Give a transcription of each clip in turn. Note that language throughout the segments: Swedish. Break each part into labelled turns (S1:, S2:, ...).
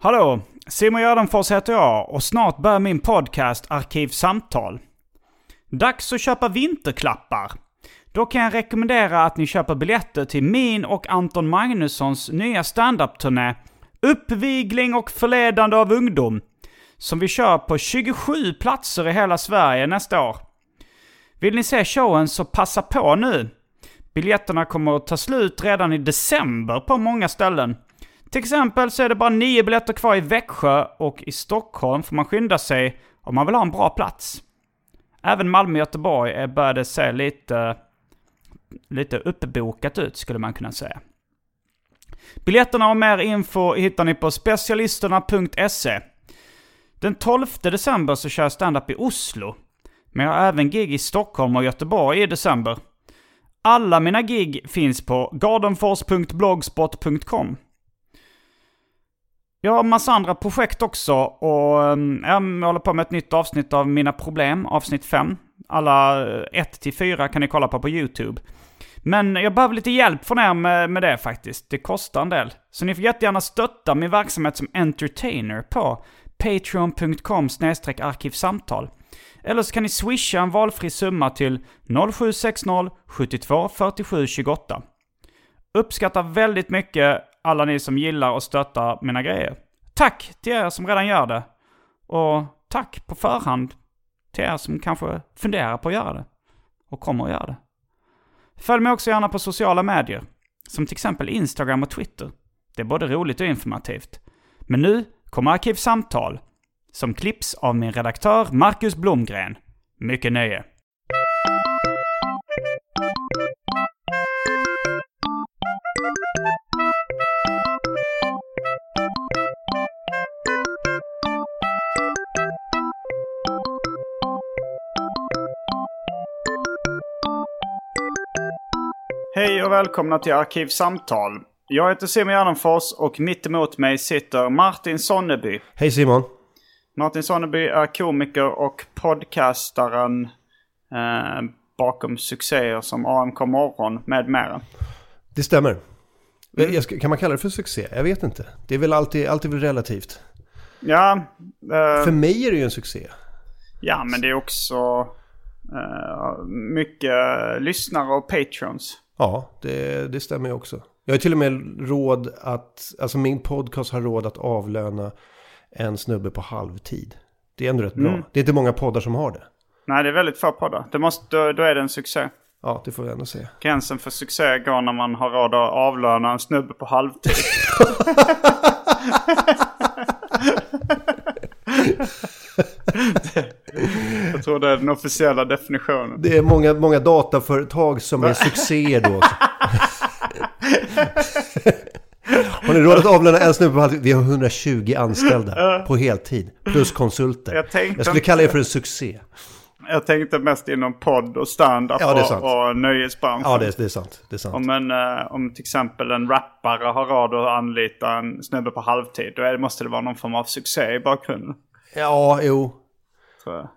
S1: Hallå! Simon Gärdenfors heter jag och snart börjar min podcast Arkivsamtal. Dags att köpa vinterklappar. Då kan jag rekommendera att ni köper biljetter till min och Anton Magnussons nya standup-turné Uppvigling och förledande av ungdom. Som vi kör på 27 platser i hela Sverige nästa år. Vill ni se showen så passa på nu. Biljetterna kommer att ta slut redan i december på många ställen. Till exempel så är det bara nio biljetter kvar i Växjö och i Stockholm får man skynda sig om man vill ha en bra plats. Även Malmö och Göteborg började se lite, lite uppbokat ut skulle man kunna säga. Biljetterna och mer info hittar ni på specialisterna.se. Den 12 december så kör jag standup i Oslo. Men jag har även gig i Stockholm och Göteborg i december. Alla mina gig finns på gardenfors.blogspot.com. Jag har massa andra projekt också och ehm, jag håller på med ett nytt avsnitt av Mina Problem, avsnitt 5. Alla eh, 1-4 kan ni kolla på på YouTube. Men jag behöver lite hjälp från er med, med det faktiskt. Det kostar en del. Så ni får jättegärna stötta min verksamhet som entertainer på patreon.com arkivsamtal. Eller så kan ni swisha en valfri summa till 0760 72 47 28. Uppskattar väldigt mycket alla ni som gillar och stöttar mina grejer. Tack till er som redan gör det. Och tack på förhand till er som kanske funderar på att göra det. Och kommer att göra det. Följ mig också gärna på sociala medier. Som till exempel Instagram och Twitter. Det är både roligt och informativt. Men nu kommer Arkivsamtal. Som klipps av min redaktör Marcus Blomgren. Mycket nöje. Hej och välkomna till Arkivsamtal. Jag heter Simon Gärdenfors och mitt emot mig sitter Martin Sonneby.
S2: Hej Simon.
S1: Martin Sonneby är komiker och podcastaren eh, bakom succéer som AMK Morgon med mera.
S2: Det stämmer. Jag ska, kan man kalla det för succé? Jag vet inte. Det är väl alltid, alltid väl relativt.
S1: Ja, eh,
S2: För mig är det ju en succé.
S1: ja men det är också eh, mycket lyssnare och patrons.
S2: Ja, det, det stämmer ju också. Jag har till och med råd att, alltså min podcast har råd att avlöna en snubbe på halvtid. Det är ändå rätt bra. Det är inte många poddar som har det.
S1: Nej, det är väldigt få poddar. Det måste, då, då är det en succé.
S2: Ja, det får vi ändå se.
S1: Gränsen för succé går när man har råd att avlöna en snubbe på halvtid. Jag tror det är den officiella definitionen.
S2: Det är många, många dataföretag som är succéer då. Har ni råd att avlöna en snubbe på halvtid? Vi har 120 anställda på heltid. Plus konsulter.
S1: Jag tänkte
S2: Jag skulle kalla det för en succé.
S1: Jag tänkte mest inom podd och stand-up
S2: Ja,
S1: och, och nöjesbranschen.
S2: Ja, det är, det är sant. Det är sant.
S1: Om, en, eh, om till exempel en rappare har råd att anlita en snubbe på halvtid, då måste det vara någon form av succé i bakgrunden.
S2: Ja, jo.
S1: Tror jag.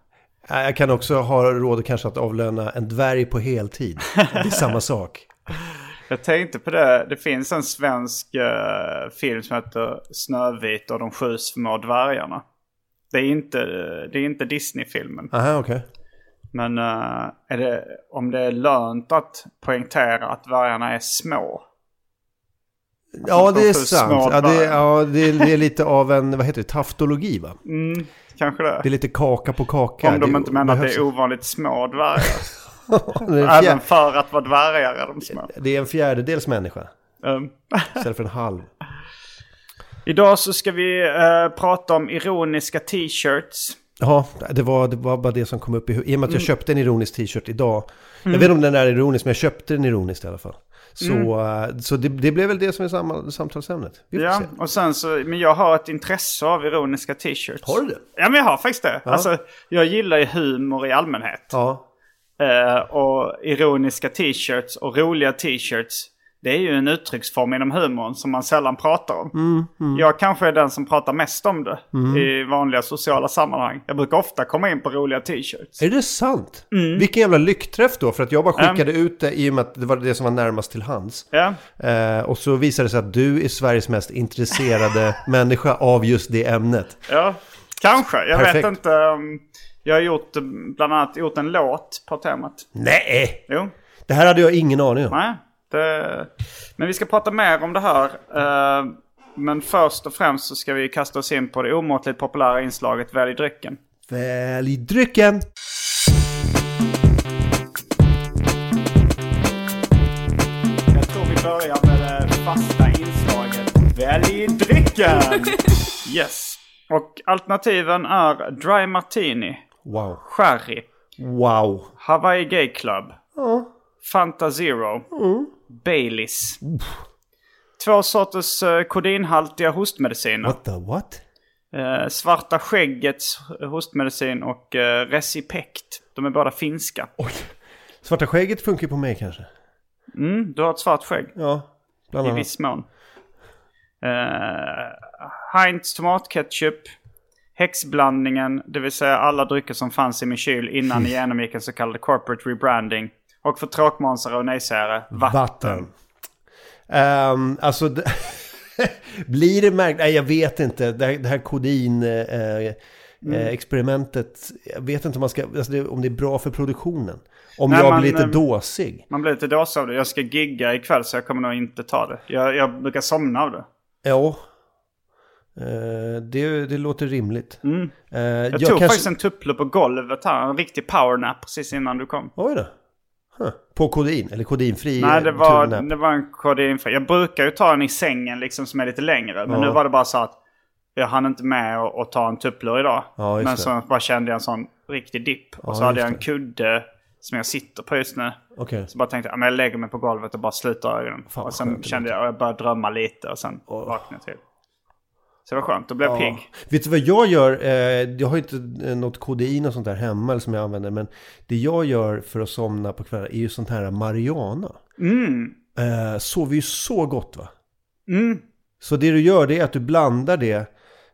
S2: Ja, Jag kan också ha råd kanske att avlöna en dvärg på heltid. Det är samma sak.
S1: Jag tänkte på det, det finns en svensk eh, film som heter Snövit och de sju små dvärgarna. Det är inte, det är inte Disney-filmen.
S2: Aha, okej.
S1: Men är det, om det är lönt att poängtera att dvärgarna är små?
S2: Ja, det är sant. Ja, det, ja, det, är, det är lite av en, vad heter det, taftologi va?
S1: Mm, kanske det.
S2: Det är lite kaka på kaka.
S1: Om de inte menar att det är ovanligt små dvärgar. Även för att vara dvärgar är de små.
S2: det är en fjärdedels människa.
S1: Um,
S2: Istället för en halv.
S1: idag så ska vi eh, prata om ironiska t-shirts.
S2: Ja, det var, det var bara det som kom upp i. I och med
S1: Mm.
S2: att jag köpte en ironisk t-shirt idag. Jag vet inte om den är ironisk, men jag köpte den ironiskt i alla fall. Så,
S1: Mm.
S2: eh, så det, det blev väl det som är samma, samtalsämnet.
S1: Ja,
S2: se.
S1: och sen så, men jag har ett intresse av ironiska t-shirts.
S2: Har du det?
S1: Ja, men jag har faktiskt det. Alltså, jag gillar ju humor i allmänhet.
S2: Ja.
S1: Eh, och ironiska t-shirts och roliga t-shirts. Det är ju en uttrycksform inom humorn som man sällan pratar om.
S2: Mm,
S1: Jag kanske är den som pratar mest om det i vanliga sociala sammanhang. Jag brukar ofta komma in på roliga t-shirts.
S2: Är det sant?
S1: Mm.
S2: Vilken jävla lyckträff då, för att jag bara skickade ut det i och med att det var det som var närmast till hands.
S1: Ja,
S2: Eh, och så visade det sig att du är Sveriges mest intresserade människa av just det ämnet.
S1: ja kanske. Jag vet
S2: Perfekt.
S1: inte. um, Jag har gjort bland annat gjort en låt på temat.
S2: Nej!
S1: Jo,
S2: Det här hade jag ingen aning om.
S1: nej. Det... Men vi ska prata mer om det här. eh, Men först och främst så ska vi kasta oss in på det omåttligt populära inslaget Välj drycken.
S2: Välj drycken!
S1: Jag tror vi börjar med det fasta inslaget Välj drycken! Yes. Och alternativen är Dry Martini,
S2: Wow.
S1: Sherry,
S2: Wow.
S1: Hawaii Gay Club, Fanta Zero, Baileys. Två sorters uh, kodinhaltiga hostmediciner.
S2: What the what?
S1: Eh, svarta skäggets hostmedicin och uh, Recipect. De är båda finska.
S2: Svarta skägget funkar på mig kanske.
S1: Mm, du har ett svart skägg.
S2: Ja, bland
S1: I
S2: annat.
S1: viss mån. Uh, Heinz tomatketchup. Häxblandningen, det vill säga alla drycker som fanns i min kyl innan ni genomgick en så kallad corporate rebranding. Och för tråkmånsare och nejsägare, vatten.
S2: Vatten. Ehm, alltså, blir det märkt? Nej, jag vet inte. Det här, det här kodin... Eh,
S1: Mm.
S2: eh, experimentet, jag vet inte om, man ska, alltså det, om det är bra för produktionen. Om
S1: Nej,
S2: jag
S1: man,
S2: blir lite dåsig.
S1: Man blir lite dåsig av det. Jag ska gigga ikväll så jag kommer nog inte ta det. Jag, jag brukar somna av det.
S2: Ja. Eh, det, det låter rimligt. Eh,
S1: Mm. Jag,
S2: jag
S1: tog
S2: kanske-
S1: faktiskt en tupplupp på golvet här. En riktig powernap precis innan du kom.
S2: Oj då. Huh. På kodin, eller kodinfri
S1: Nej, det var, det var en kodinfri. Jag brukar ju ta en i sängen liksom som är lite längre. Men
S2: Ja.
S1: nu var det bara så att jag hann inte med att, att ta en tupplur idag.
S2: Ja,
S1: men
S2: det.
S1: så bara kände jag en sån riktig dipp. Och
S2: Ja,
S1: så hade jag en kudde som jag sitter på just nu.
S2: Okej.
S1: Så bara tänkte jag, "Ja, men jag lägger mig på golvet och bara sluter ögonen.
S2: Fan,
S1: och sen kände jag, och jag började drömma lite och sen vaknade jag till. Så det var skönt, då blev jag
S2: Ja.
S1: pigg.
S2: Vet du vad jag gör? Eh, jag har inte eh, något kodein och sånt där hemma eller som jag använder. Men det jag gör för att somna på kvällar är ju sånt här Mariana.
S1: Mm.
S2: Eh, sover ju så gott va?
S1: Mm.
S2: Så det du gör det är att du blandar det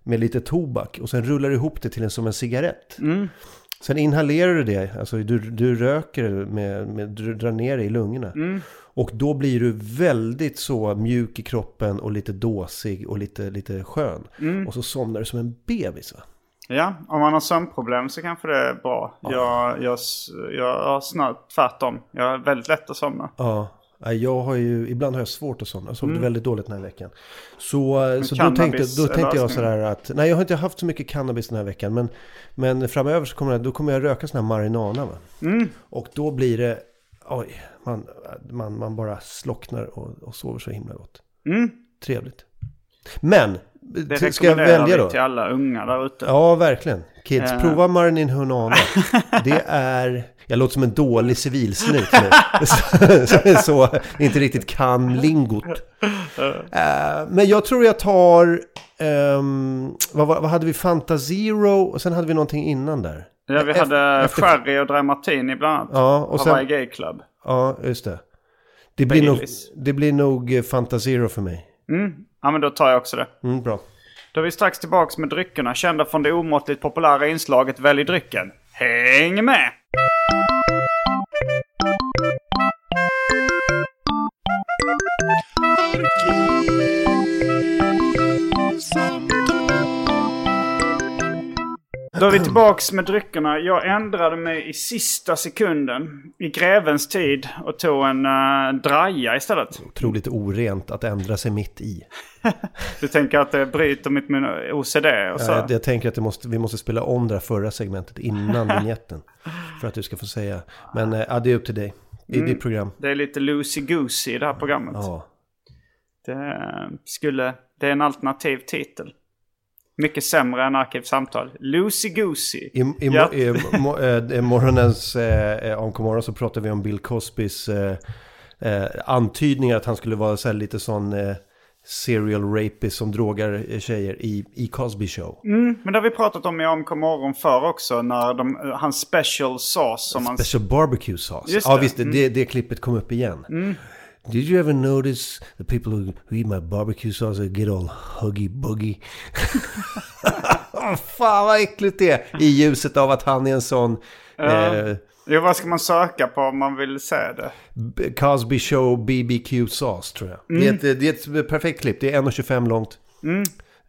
S2: med lite tobak och sen rullar du ihop det till en som en cigarett.
S1: Mm.
S2: Sen inhalerar du det, alltså du, du röker med, med, du drar ner det i lungorna.
S1: Mm.
S2: Och då blir du väldigt så mjuk i kroppen och lite dåsig och lite, lite skön.
S1: Mm.
S2: Och så somnar du som en bebis va?
S1: Ja, om man har sömnproblem så kanske det är bra. Jag, jag, jag har snart tvärtom. Jag har väldigt lätt att somna.
S2: Ja. Jag har ju, ibland har jag svårt att somna. Jag har sovit väldigt dåligt den här veckan. Så, så då
S1: Mm.
S2: tänkte, då tänkte jag sådär att, nej jag har inte haft så mycket cannabis den här veckan. Men, men framöver så kommer jag, då kommer jag röka sån här marinana.
S1: Mm.
S2: Och då blir det, oj, man, man, man bara slocknar och, och sover så himla gott.
S1: Mm.
S2: Trevligt. Men,
S1: Det
S2: ska jag välja då?
S1: till alla unga där ute.
S2: Ja, verkligen. Kids,
S1: Eh.
S2: prova Marinin Hunana. Det är... Jag låter som en dålig civilsnut nu. Som är så, inte riktigt kan lingot. Eh, men jag tror jag tar... ehm, vad, vad, hade vi? Fanta Zero och sen hade vi någonting innan där.
S1: Ja, vi hade
S2: efter-
S1: Sherry och Dry Martini bland annat.
S2: Ja, och
S1: Hawaii
S2: sen...
S1: Gay Club.
S2: Ja, just det. Det blir, nog, det blir nog eh, Fanta Zero för mig.
S1: Mm. Ja, men då tar jag också det.
S2: Mm, bra.
S1: Då är vi strax tillbaks med dryckerna kända från det omåttligt populära inslaget Välj drycken. Häng med! Då är vi tillbaks med dryckerna. Jag ändrade mig i sista sekunden i grevens tid och tog en uh, draja istället.
S2: Otroligt orent att ändra sig mitt i.
S1: Du tänker att det bryter mitt min OCD och så?
S2: Ja, jag, jag tänker att måste, vi måste spela om det här förra segmentet innan vignetten. För att du ska få säga. Men eh, ja, det är upp till dig. I ditt program.
S1: Det är lite loosey-goosey i det här programmet.
S2: Ja.
S1: Det, skulle, det är en alternativ titel. Mycket sämre än Arkivsamtal. Loosey-goosey.
S2: I, i,
S1: Ja.
S2: i, mo, eh, morgonens eh, eh, morgon så pratade vi om Bill Cosbys eh, eh, antydningar att han skulle vara så lite sån eh, serial rapist som drogar eh, tjejer i, i Cosby show.
S1: Men det har vi pratat om i AMK morgon förr också. När de, hans special sauce som.
S2: Special barbecue sauce.
S1: Just
S2: ja
S1: det.
S2: visst, det, det, det klippet kom upp igen. Did you ever notice the people who, who eat my barbecue sauce they get all huggy buggy? Fan vad äckligt det är! I ljuset av att han är en sån eh,
S1: Jo, vad ska man söka på om man vill se det?
S2: Cosby Show BBQ sauce tror jag. Det, är ett, det är ett perfekt klipp, det är 1,25 långt.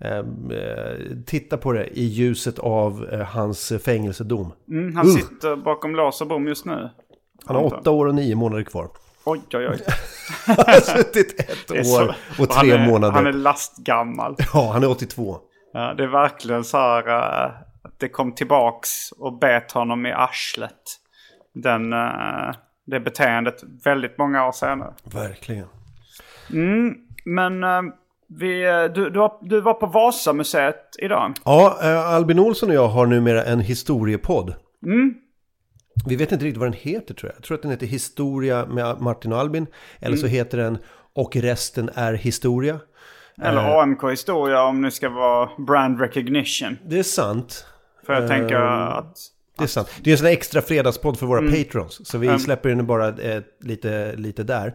S2: Eh, eh, titta på det i ljuset av eh, hans fängelsedom.
S1: Mm, han sitter bakom lås och bom just nu.
S2: Han har åtta år och nio månader kvar.
S1: Oj, oj, oj.
S2: Han har suttit ett
S1: är så-
S2: år och
S1: han
S2: tre
S1: är,
S2: månader.
S1: Han är lastgammal.
S2: Ja, han är 82.
S1: Ja, det är verkligen så här uh, att det kom tillbaks och bet honom i arslet. Den, uh, det beteendet väldigt många år senare.
S2: Verkligen.
S1: Men uh, vi, du, du, var, du var på Vasamuseet idag.
S2: Ja, Albin Olsson och jag har numera en historiepodd. Vi vet inte riktigt vad den heter tror jag. Jag tror att den heter Historia med Martin och Albin. Eller så heter den Och resten är historia.
S1: Eller AMK historia om det ska vara brand recognition.
S2: Det är sant.
S1: För jag tänker att...
S2: Det är sant. Det är en sån extra fredagspodd för våra
S1: Mm.
S2: patrons. Så vi släpper in bara eh, lite, lite där.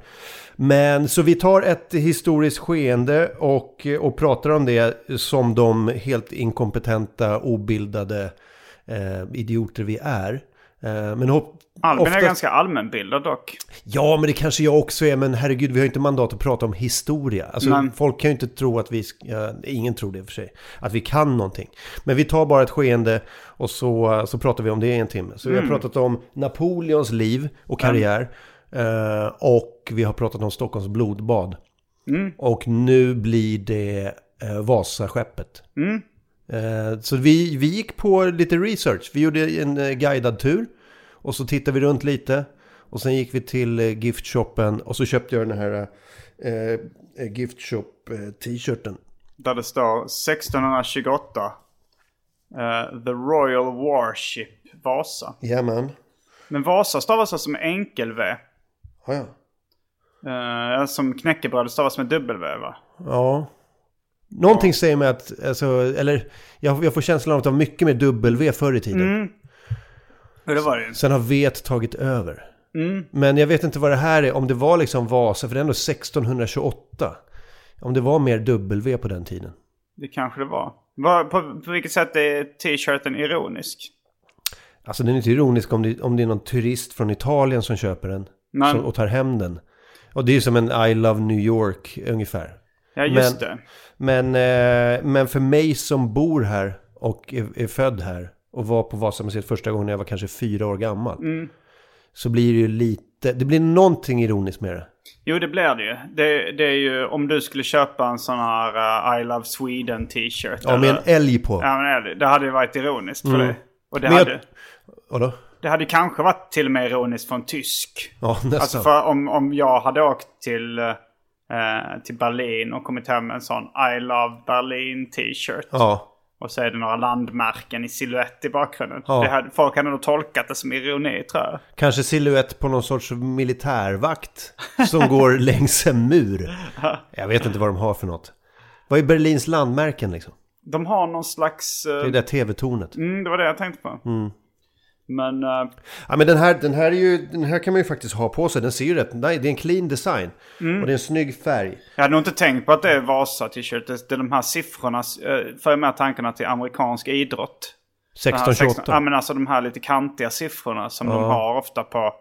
S2: Men så vi tar ett historiskt skeende och, och pratar om det som de helt inkompetenta, obildade eh, idioter vi är. Eh, men hopp,
S1: Albin
S2: oftast-
S1: är ganska allmänbildad dock.
S2: Ja, men det kanske jag också är. Men herregud, vi har inte mandat att prata om historia. Alltså,
S1: Nej.
S2: folk kan ju inte tro att vi... Ja, ingen tror det för sig. Att vi kan någonting. Men vi tar bara ett skeende och så, så pratar vi om det i en timme. Så vi
S1: Mm.
S2: har pratat om Napoleons liv och karriär. eh, och vi har pratat om Stockholms blodbad.
S1: Mm.
S2: Och nu blir det eh, Vasaskeppet.
S1: Mm.
S2: Eh, så vi, vi gick på lite research. Vi gjorde en eh, guidad tur. Och så tittade vi runt lite. Och sen gick vi till eh, giftshoppen och så köpte jag den här eh, giftshop t-shirten.
S1: Där det står 1628. eh, The Royal Warship Vasa.
S2: Jajamän.
S1: Men Vasa stavas alltså med enkel-V.
S2: Ja, ja.
S1: Uh, som knäckebröd stavas med W va?
S2: ja. Någonting säger mig att, alltså, eller jag, jag får känslan av att det var mycket mer W förr i tiden.
S1: Ja det var det.
S2: Sen har V tagit över. Men jag vet inte vad det här är, om det var liksom Vasa, för det är ändå 1628. Om det var mer W på den tiden.
S1: Det kanske det var. var på, på vilket sätt är t-shirten ironisk?
S2: Alltså den är inte ironisk om det, om det är någon turist från Italien som köper den. Som, och tar hem den. Och det är som en I love New York ungefär.
S1: Ja just
S2: Men-
S1: det.
S2: Men, eh, men för mig som bor här och är, är född här och var på Vasamuseet första gången när jag var kanske fyra år gammal. Så blir det ju lite, det blir någonting ironiskt med det.
S1: Jo det blir det ju. Det, det är ju om du skulle köpa en sån här uh, I Love Sweden t-shirt.
S2: Ja, med en älg på.
S1: Ja men det, det hade ju varit ironiskt för dig. Och det
S2: Men jag-
S1: hade,
S2: Vadå?
S1: det hade kanske varit till och med ironiskt från tysk.
S2: Ja, nästan.
S1: Alltså för om, om jag hade åkt till, eh, till Berlin och kommit hem med en sån I Love Berlin t-shirt.
S2: Ja,
S1: Och så är det några landmärken i silhuett i bakgrunden.
S2: Ja.
S1: Det hade, folk hade nog tolkat det som ironi tror jag.
S2: kanske silhuett på någon sorts militärvakt som går längs en mur. Jag vet inte vad de har för något. Vad är Berlins landmärken liksom?
S1: De har någon slags... eh,
S2: Det är det där tv-tornet.
S1: mm, det var det jag tänkte på. Men... eh,
S2: Ja men den här, den här är ju, den här kan man ju faktiskt ha på sig. Den ser ju rätt, nej det är en clean design.
S1: Mm.
S2: Och det är en snygg färg.
S1: Jag hade nog inte tänkt på att det är Vasa t-shirt. Det det är de här siffrorna uh, för med tankarna till amerikansk idrott. Den här
S2: 1628.
S1: Ja men alltså de här lite kantiga siffrorna som de har ofta på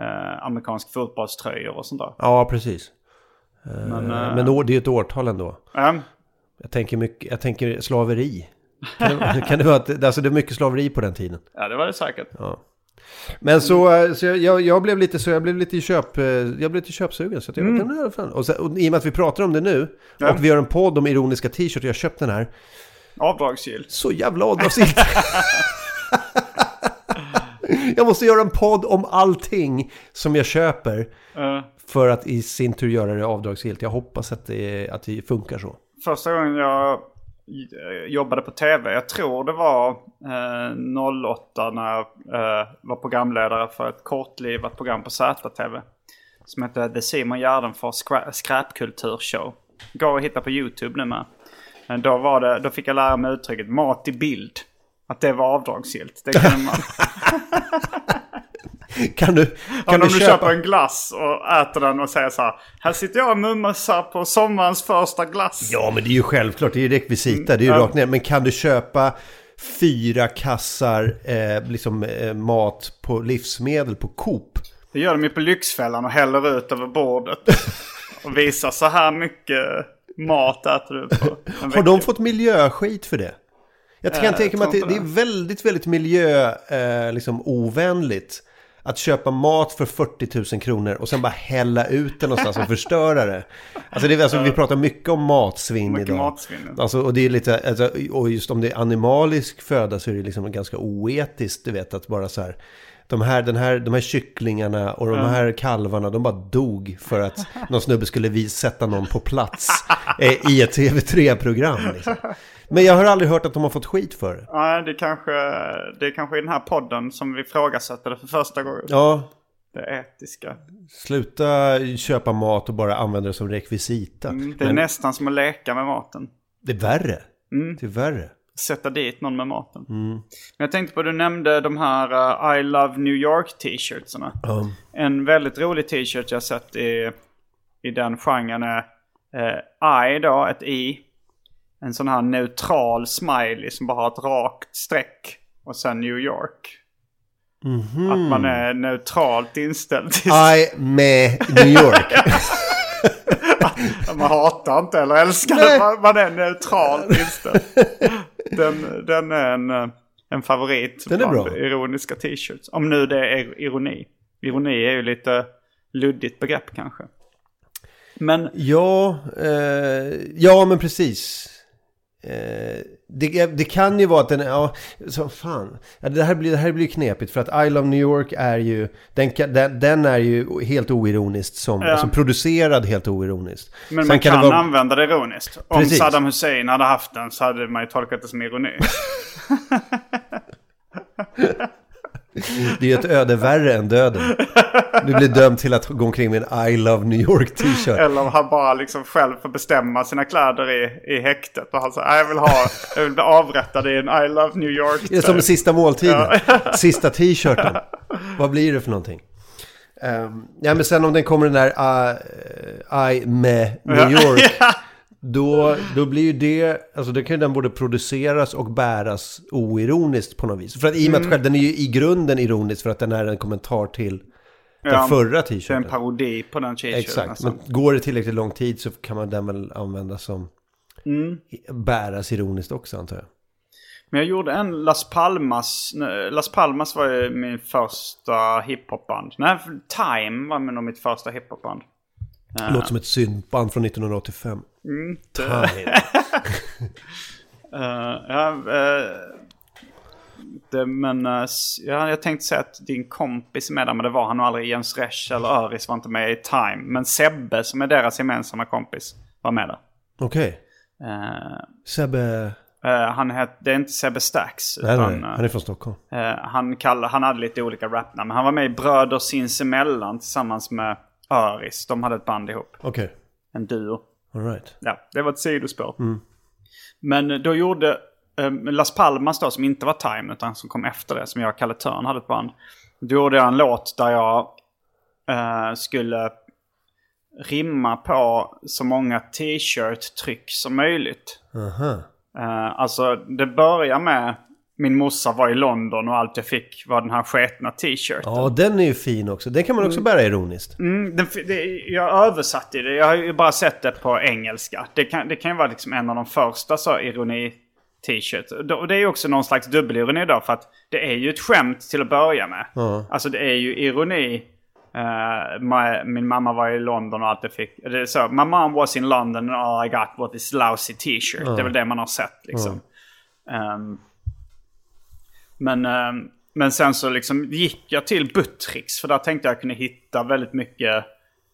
S1: uh, amerikansk fotbollströjor och sånt där.
S2: Ja, precis.
S1: Men,
S2: Eh,
S1: eh,
S2: Men det är ett årtal ändå.
S1: ja,
S2: Jag tänker, mycket, jag tänker slaveri. Kan det, kan det vara att alltså det är mycket slaveri på den tiden?
S1: Ja, det var det säkert.
S2: Ja. Men så, så jag, jag blev lite så jag blev lite i köp, eh, jag blev lite köpsugen. Så jag mm. vet, fan. Och, så, och i och med att vi pratar om det nu
S1: Ja.
S2: och vi gör en podd om ironiska t-shirts jag har köpt den här.
S1: Avdragsgill.
S2: Så jävla avdragsgillt. jag måste göra en podd om allting som jag köper
S1: Eh,
S2: för att i sin tur göra det avdragsgillt. Jag hoppas att det, att det funkar så.
S1: första gången jag eh, Eh, jobbade på tv, jag tror det var eh, 08 när jag eh, var programledare för ett kortlivat program på ZTV. Som hette The Simon Gärdenfors Skra- skräpkulturshow. Går att hitta på YouTube nu med. Men då, var det, då fick jag lära mig uttrycket mat i bild. Att det var avdragsgillt. Det kan man.
S2: Kan du, kan
S1: du
S2: du
S1: köper
S2: köpa?
S1: en glass och äter den och säger så här. Här sitter jag och mumsar på sommarens första glass.
S2: Ja, men det är ju självklart. Det är ju rekvisita. Det är ju
S1: Ja.
S2: rakt ner. Men kan du köpa fyra kassar eh, liksom, eh, mat på livsmedel på Coop?
S1: Det gör de ju på Lyxfällan och häller ut över bordet. Och visar så här mycket mat äter du på
S2: Har de fått miljöskit för det? Jag kan
S1: Eh,
S2: tänka mig att det, det är väldigt, väldigt miljö, eh, liksom, ovänligt. Att köpa mat för 40 000 kronor och sen bara hälla ut det någonstans och förstöra det. Alltså, det är, alltså vi pratar mycket om matsvinn
S1: Mycket
S2: idag.
S1: matsvinn.
S2: Alltså, och det är lite, alltså, och just om det är animalisk föda så är det liksom ganska oetiskt, du vet, att bara så här. De här, den här, de här kycklingarna och de här kalvarna, de bara dog för att någon snubbe skulle vi sätta någon på plats eh, i ett TV3-program. Liksom. Men jag har aldrig hört att de har fått skit för det.
S1: Nej, det kanske, det är kanske i den här podden som vi ifrågasätter det för första gången.
S2: Ja,
S1: Det etiska.
S2: sluta köpa mat och bara använda det som rekvisita.
S1: Mm, Det är
S2: Men
S1: nästan som att leka med maten.
S2: det är värre.
S1: Mm.
S2: Det är värre.
S1: Sätta dit någon med maten.
S2: Mm.
S1: Men jag tänkte på, du nämnde de här uh, I Love New York t-shirtsarna.
S2: Ja.
S1: En väldigt rolig t-shirt jag sett i, i den genren är eh, I då, ett I. En sån här neutral smiley som bara har ett rakt streck. Och sen New York.
S2: Mhm.
S1: Att man är neutralt inställd till...
S2: I med New York.
S1: Man hatar inte eller älskar det. Man, är neutralt inställd. Den, den är en, en favorit
S2: Den är bra.
S1: ironiska t-shirts. Om nu det är ironi. Ironi är ju lite luddigt begrepp kanske. Men
S2: Ja, eh, ja men precis. Eh, det, det kan ju vara att den ja, så fan. Det, här blir, det här blir knepigt för att I Love New York är ju, den, kan- den, den är ju helt oironiskt som,
S1: Ja.
S2: alltså producerad helt oironiskt.
S1: Men
S2: Sen
S1: man kan,
S2: det vara-
S1: använda det ironiskt. Om
S2: Precis.
S1: Saddam Hussein hade haft den så hade man ju tolkat det som ironi.
S2: Det är ju ett öde värre än döden. Du blir dömd till att gå omkring med en I Love New York t-shirt.
S1: Eller om han bara liksom själv får bestämma sina kläder i, i häktet. Och han säger "Nej, jag vill ha, jag vill bli avrättad i en I Love New York.
S2: Det är som sista måltiden. Sista t-shirten. Vad blir det för någonting? Um, ja men sen om den kommer den där uh, I med New York. Då, då blir ju det, alltså då kan ju den både produceras och bäras oironiskt på något vis. För att i och med
S1: Mm.
S2: att själv, den är ju i grunden ironisk för att den är en kommentar till den
S1: Ja,
S2: förra
S1: är en
S2: t-shirten.
S1: parodi på den t-shirten.
S2: Exakt,
S1: nästan.
S2: men går det tillräckligt lång tid så kan man den väl använda som
S1: Mm.
S2: bäras ironiskt också antar jag.
S1: Men jag gjorde en Las Palmas. Las Palmas var ju min första hiphopband. Nej, Time var nog mitt första hiphopband.
S2: Låter som ett syntband från 1985.
S1: Mm.
S2: Time.
S1: Eh, ja, eh, det, men ja, jag tänkte säga att din kompis är med där, men det var han nog aldrig. Jens Resch eller Öris var inte med i Time. Men Sebbe, som är deras gemensamma kompis, var med där.
S2: Okej.
S1: Eh,
S2: Sebbe...
S1: han het, det är inte Sebbe Stax.
S2: Nej,
S1: utan,
S2: nej, han är från Stockholm.
S1: Han, kall, han hade lite olika rapnamn. Men han var med i Bröder Sinsemellan tillsammans med Öris. De hade ett band ihop.
S2: Okej,
S1: En duo.
S2: alright.
S1: Ja, det var ett sidospår. Men eh, då gjorde eh, Las Palmas då, som inte var Time utan som kom efter det, som jag och Kalle Törn hade ett band. Då gjorde jag en låt där jag eh, skulle rimma på så många t-shirt-tryck som möjligt.
S2: Aha.
S1: Eh, alltså det börjar med min morsa var i London och allt jag fick var den här sketna t-shirten.
S2: Ja, den är ju fin också. Den kan man också bära ironiskt.
S1: Mm, den, det, jag översatte det. Jag har ju bara sett det på engelska. Det kan, det kan ju vara liksom en av de första så ironi t-shirt. Och det är ju också någon slags dubbelironi då för att det är ju ett skämt till att börja med. Alltså det är ju ironi. My, min mamma var i London och alltid fick... Det är så, my mom was in London and all I got was this lousy t-shirt. Det är väl det man har sett liksom. Ehm, men, ehm, men sen så liksom gick jag till Buttricks för där tänkte jag kunde hitta väldigt mycket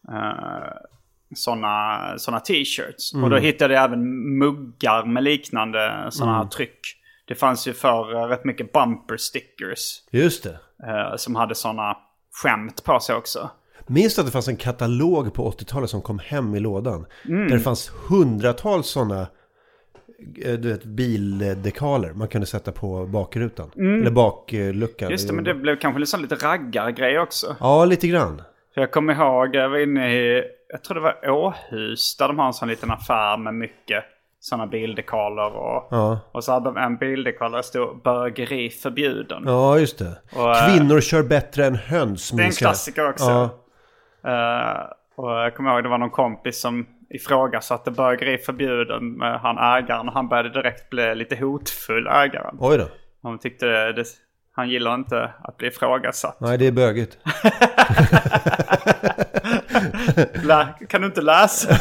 S1: uh, sådana såna t-shirts. Och då hittade jag även muggar med liknande sådana här tryck. Det fanns ju för uh, rätt mycket bumper stickers
S2: Just det.
S1: eh, som hade sådana skämt på sig också.
S2: Minns du att det fanns en katalog på 80-talet som kom hem i lådan?
S1: Mm.
S2: Där det fanns hundratals sådana eh, du vet, bildekaler man kunde sätta på bakrutan. Eller bakluckan.
S1: Mm. Just det, men det blev kanske liksom lite raggargrej också.
S2: Ja, lite grann.
S1: För jag kommer ihåg, jag var inne i, jag tror det var Åhus, där de har en sån liten affär med mycket sådana bildekaler. Och,
S2: Ja.
S1: och så hade de en bildekal där det stod bögeri förbjuden.
S2: Ja, just det.
S1: Och, äh,
S2: Kvinnor kör bättre än höns.
S1: Det är en klassiker också.
S2: Ja.
S1: Eh, och jag kommer ihåg det var någon kompis som ifrågasatte bögeri förbjuden med han ägaren. Han började direkt bli lite hotfull, ägaren.
S2: Oj då.
S1: Han tyckte det, det, han gillar inte att bli ifrågasatt.
S2: Nej, det är bögigt.
S1: Kan du inte läsa?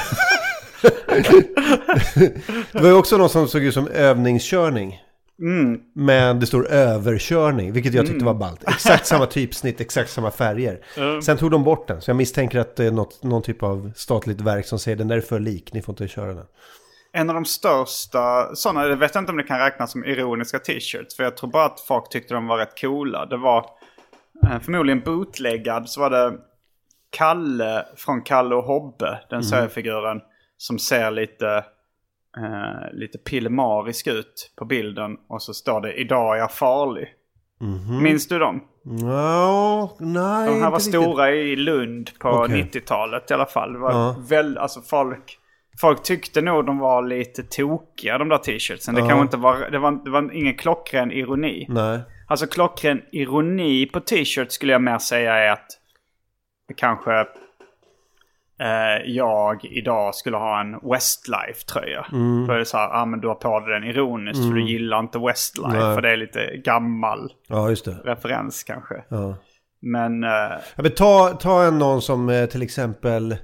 S2: Det var ju också någon som såg ut som övningskörning.
S1: Mm.
S2: Men det står överkörning, vilket jag tyckte var ballt. Exakt samma typsnitt, exakt samma färger. Sen tog de bort den, så jag misstänker att det är något, någon typ av statligt verk som säger den där är för lik, ni får inte köra den.
S1: En av de största sådana, jag vet inte om det kan räknas som ironiska t-shirts. För jag tror bara att folk tyckte de var rätt coola. Det var eh, förmodligen bootleggad så var det Kalle från Kalle och Hobbe, den seriefiguren. Som ser lite, eh, lite pillemarisk ut på bilden. Och så står det idag är jag farlig. Minns du dem?
S2: Ja, nej,
S1: De här var
S2: riktigt.
S1: stora i Lund på
S2: Okej.
S1: 90-talet i alla fall. Det var
S2: Ja.
S1: väl, alltså folk, folk tyckte nog de var lite tokiga de där t-shirtsen. Det, kanske inte var, det, var, det var ingen klockren ironi.
S2: Nej.
S1: Alltså klockren ironi på t-shirt skulle jag mer säga är att det kanske jag idag skulle ha en Westlife-tröja.
S2: Mm.
S1: Är det så här, ah, men du har på dig den ironiskt för du gillar inte Westlife.
S2: Nej.
S1: För det är lite gammal
S2: Ja,
S1: referens kanske.
S2: Ja.
S1: Men eh,
S2: Ja, men ta, ta en någon som eh, till exempel...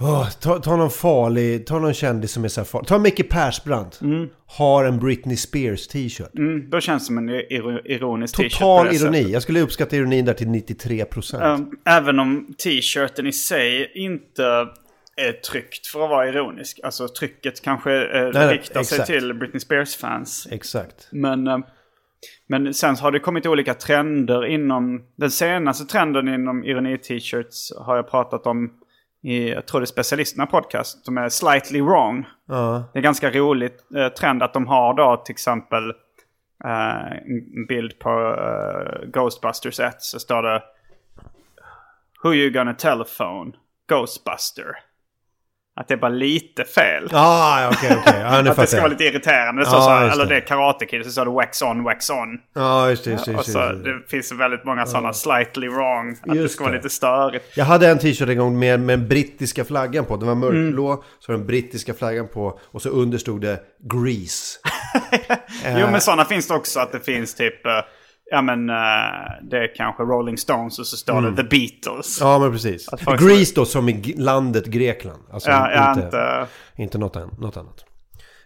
S2: Åh, ta, ta någon farlig, ta någon kändis som är så här farlig. Ta Micke Persbrandt. Har en Britney Spears t-shirt.
S1: Mm, då känns det som en iro- ironisk t-shirt.
S2: Total ironi.
S1: sättet.
S2: Jag skulle uppskatta ironin där till 93%.
S1: Um, Även om t-shirten i sig inte är tryckt för att vara ironisk. Alltså trycket kanske eh,
S2: nej,
S1: riktar sig
S2: exakt.
S1: till Britney Spears-fans.
S2: Exakt.
S1: Men, eh, men sen har det kommit olika trender inom... Den senaste trenden inom ironi-t-shirts har jag pratat om i, jag tror det är specialisterna podcast, som är slightly wrong.
S2: Ja.
S1: Det är ganska roligt eh, trend att de har då till exempel eh, en bild på eh, Ghostbusters 1 så står det Who you gonna telephone? Ghostbuster. Att det är bara lite fel.
S2: Ah, okej, okej. Ja, nu
S1: att det ska
S2: jag.
S1: vara lite irriterande. Det så här,
S2: just
S1: eller
S2: det.
S1: det är Karate Kid så står det wax on, wax on.
S2: Ja, just det. Just det,
S1: Och
S2: just
S1: så,
S2: det, just det.
S1: det finns väldigt många sådana slightly wrong. Att det
S2: Just
S1: ska vara
S2: det.
S1: lite störigt.
S2: Jag hade en t-shirt en gång med, med den brittiska flaggan på. Den var mörkblå,
S1: Mm.
S2: så den brittiska flaggan på. Och så under stod det Grease.
S1: Jo men sådana finns det också att det finns typ... eh, ja men eh, det är kanske Rolling Stones och så står det The Beatles.
S2: Mm. Ja, men precis.
S1: Folk-
S2: Greece då som i landet Grekland. Alltså
S1: Ja,
S2: inte,
S1: inte...
S2: inte något, an- något annat.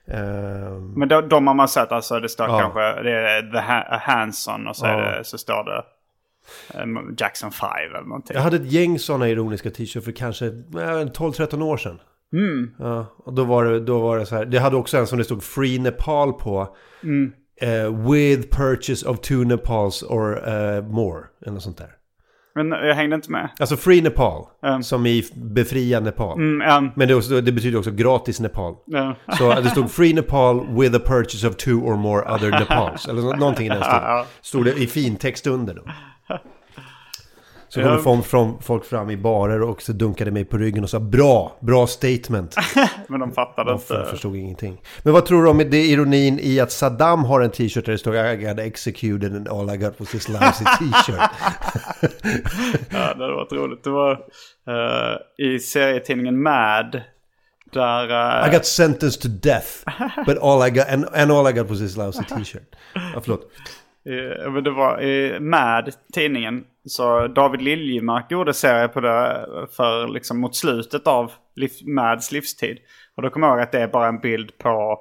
S2: Ehm,
S1: Men de, de har man sett, alltså det står
S2: Ja.
S1: kanske det är The ha- Hanson och så,
S2: Ja.
S1: det, så står det eh, Jackson 5 eller någonting.
S2: jag hade ett gäng sådana ironiska t-shirts för kanske eh, 12-13 år sedan.
S1: Mm.
S2: Ja, och då var, det, då var det så här. Det hade också en som det stod Free Nepal på.
S1: Mm.
S2: Eh, with purchase of two Nepals or eh, more. Eller något sånt där.
S1: Men jag hängde inte med.
S2: Alltså Free Nepal.
S1: Mm.
S2: Som i befria Nepal.
S1: Mm, ja,
S2: Men det, också, det betyder också gratis Nepal. Så det stod Free Nepal with a purchase of two or more other Nepals. Eller nå- någonting i den stilen. Stod det i fin text under då. Så kom det från, från folk fram i barer och så dunkade mig på ryggen och sa bra, bra statement.
S1: Men de fattade
S2: Jag
S1: inte.
S2: förstod ingenting. Men vad tror du om det ironin i att Saddam har en t-shirt där det står I got executed and all I got was this lousy t-shirt.
S1: Ja, det hade varit roligt. Det var eh, i serietidningen Mad. Där... eh,
S2: I got sentenced to death. But all I got, and, and all I got was this lousy t-shirt. Ja, förlåt.
S1: Eh, men det var i Mad, tidningen. Så David Liljemark gjorde serie på det för liksom mot slutet av liv, Mads livstid. Och då kommer jag ihåg att det är bara en bild på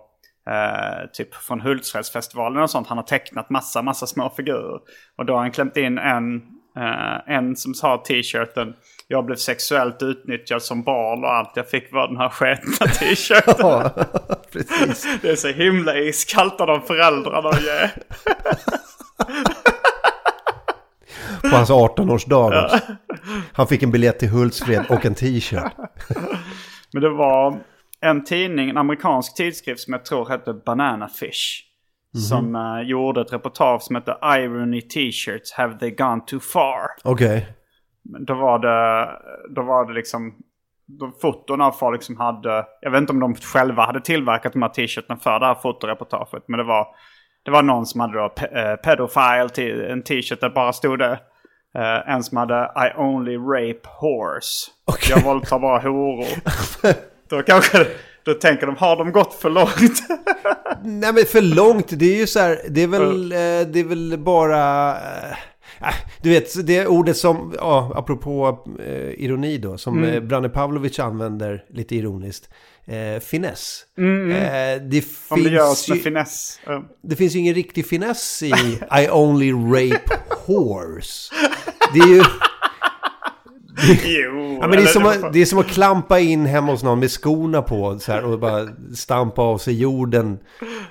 S1: eh, typ från Hultsfredsfestivalen och sånt. Han har tecknat massa, massa små figurer. Och då har han klämt in en, eh, en som har t-shirten. Jag blev sexuellt utnyttjad som barn och allt jag fick var den här sketna t-shirten.
S2: Ja, precis.
S1: Det är så himla iskallt av de föräldrarna att ge.
S2: På hans 18-årsdag. också. Han fick en biljett till Hultsfred och en t-shirt.
S1: Men det var en tidning, en amerikansk tidskrift som jag tror hette Banana Fish. Som eh, gjorde ett reportage som hette Irony T-shirts Have They Gone Too Far?
S2: Okej.
S1: Men Då var det, då var det liksom de foton av folk som hade, jag vet inte om de själva hade tillverkat de här t-shirtarna för det här fotoreportaget. Men det var, det var någon som hade då pe- eh, pedofile en t-shirt där bara stod det. Eh, en som hade I only rape horse.
S2: Okej.
S1: Jag våldtar bara horor. då kanske, då tänker de, har de gått för långt?
S2: Nej men för långt, det är ju så här, det är väl, eh, det är väl bara... eh, äh, Du vet, det ordet som, ja, apropå eh, ironi då, som mm. Branne Pavlovic använder lite ironiskt. Eh, finess. Eh, det,
S1: Om det görs
S2: finns
S1: med
S2: ju,
S1: finess. Eh,
S2: det finns ju ingen riktig finess i I only rape horse. Det är ju...
S1: Jo,
S2: Ja, men det, är som att, det är som att klampa in hemma hos någon med skorna på så här, och bara stampa av sig jorden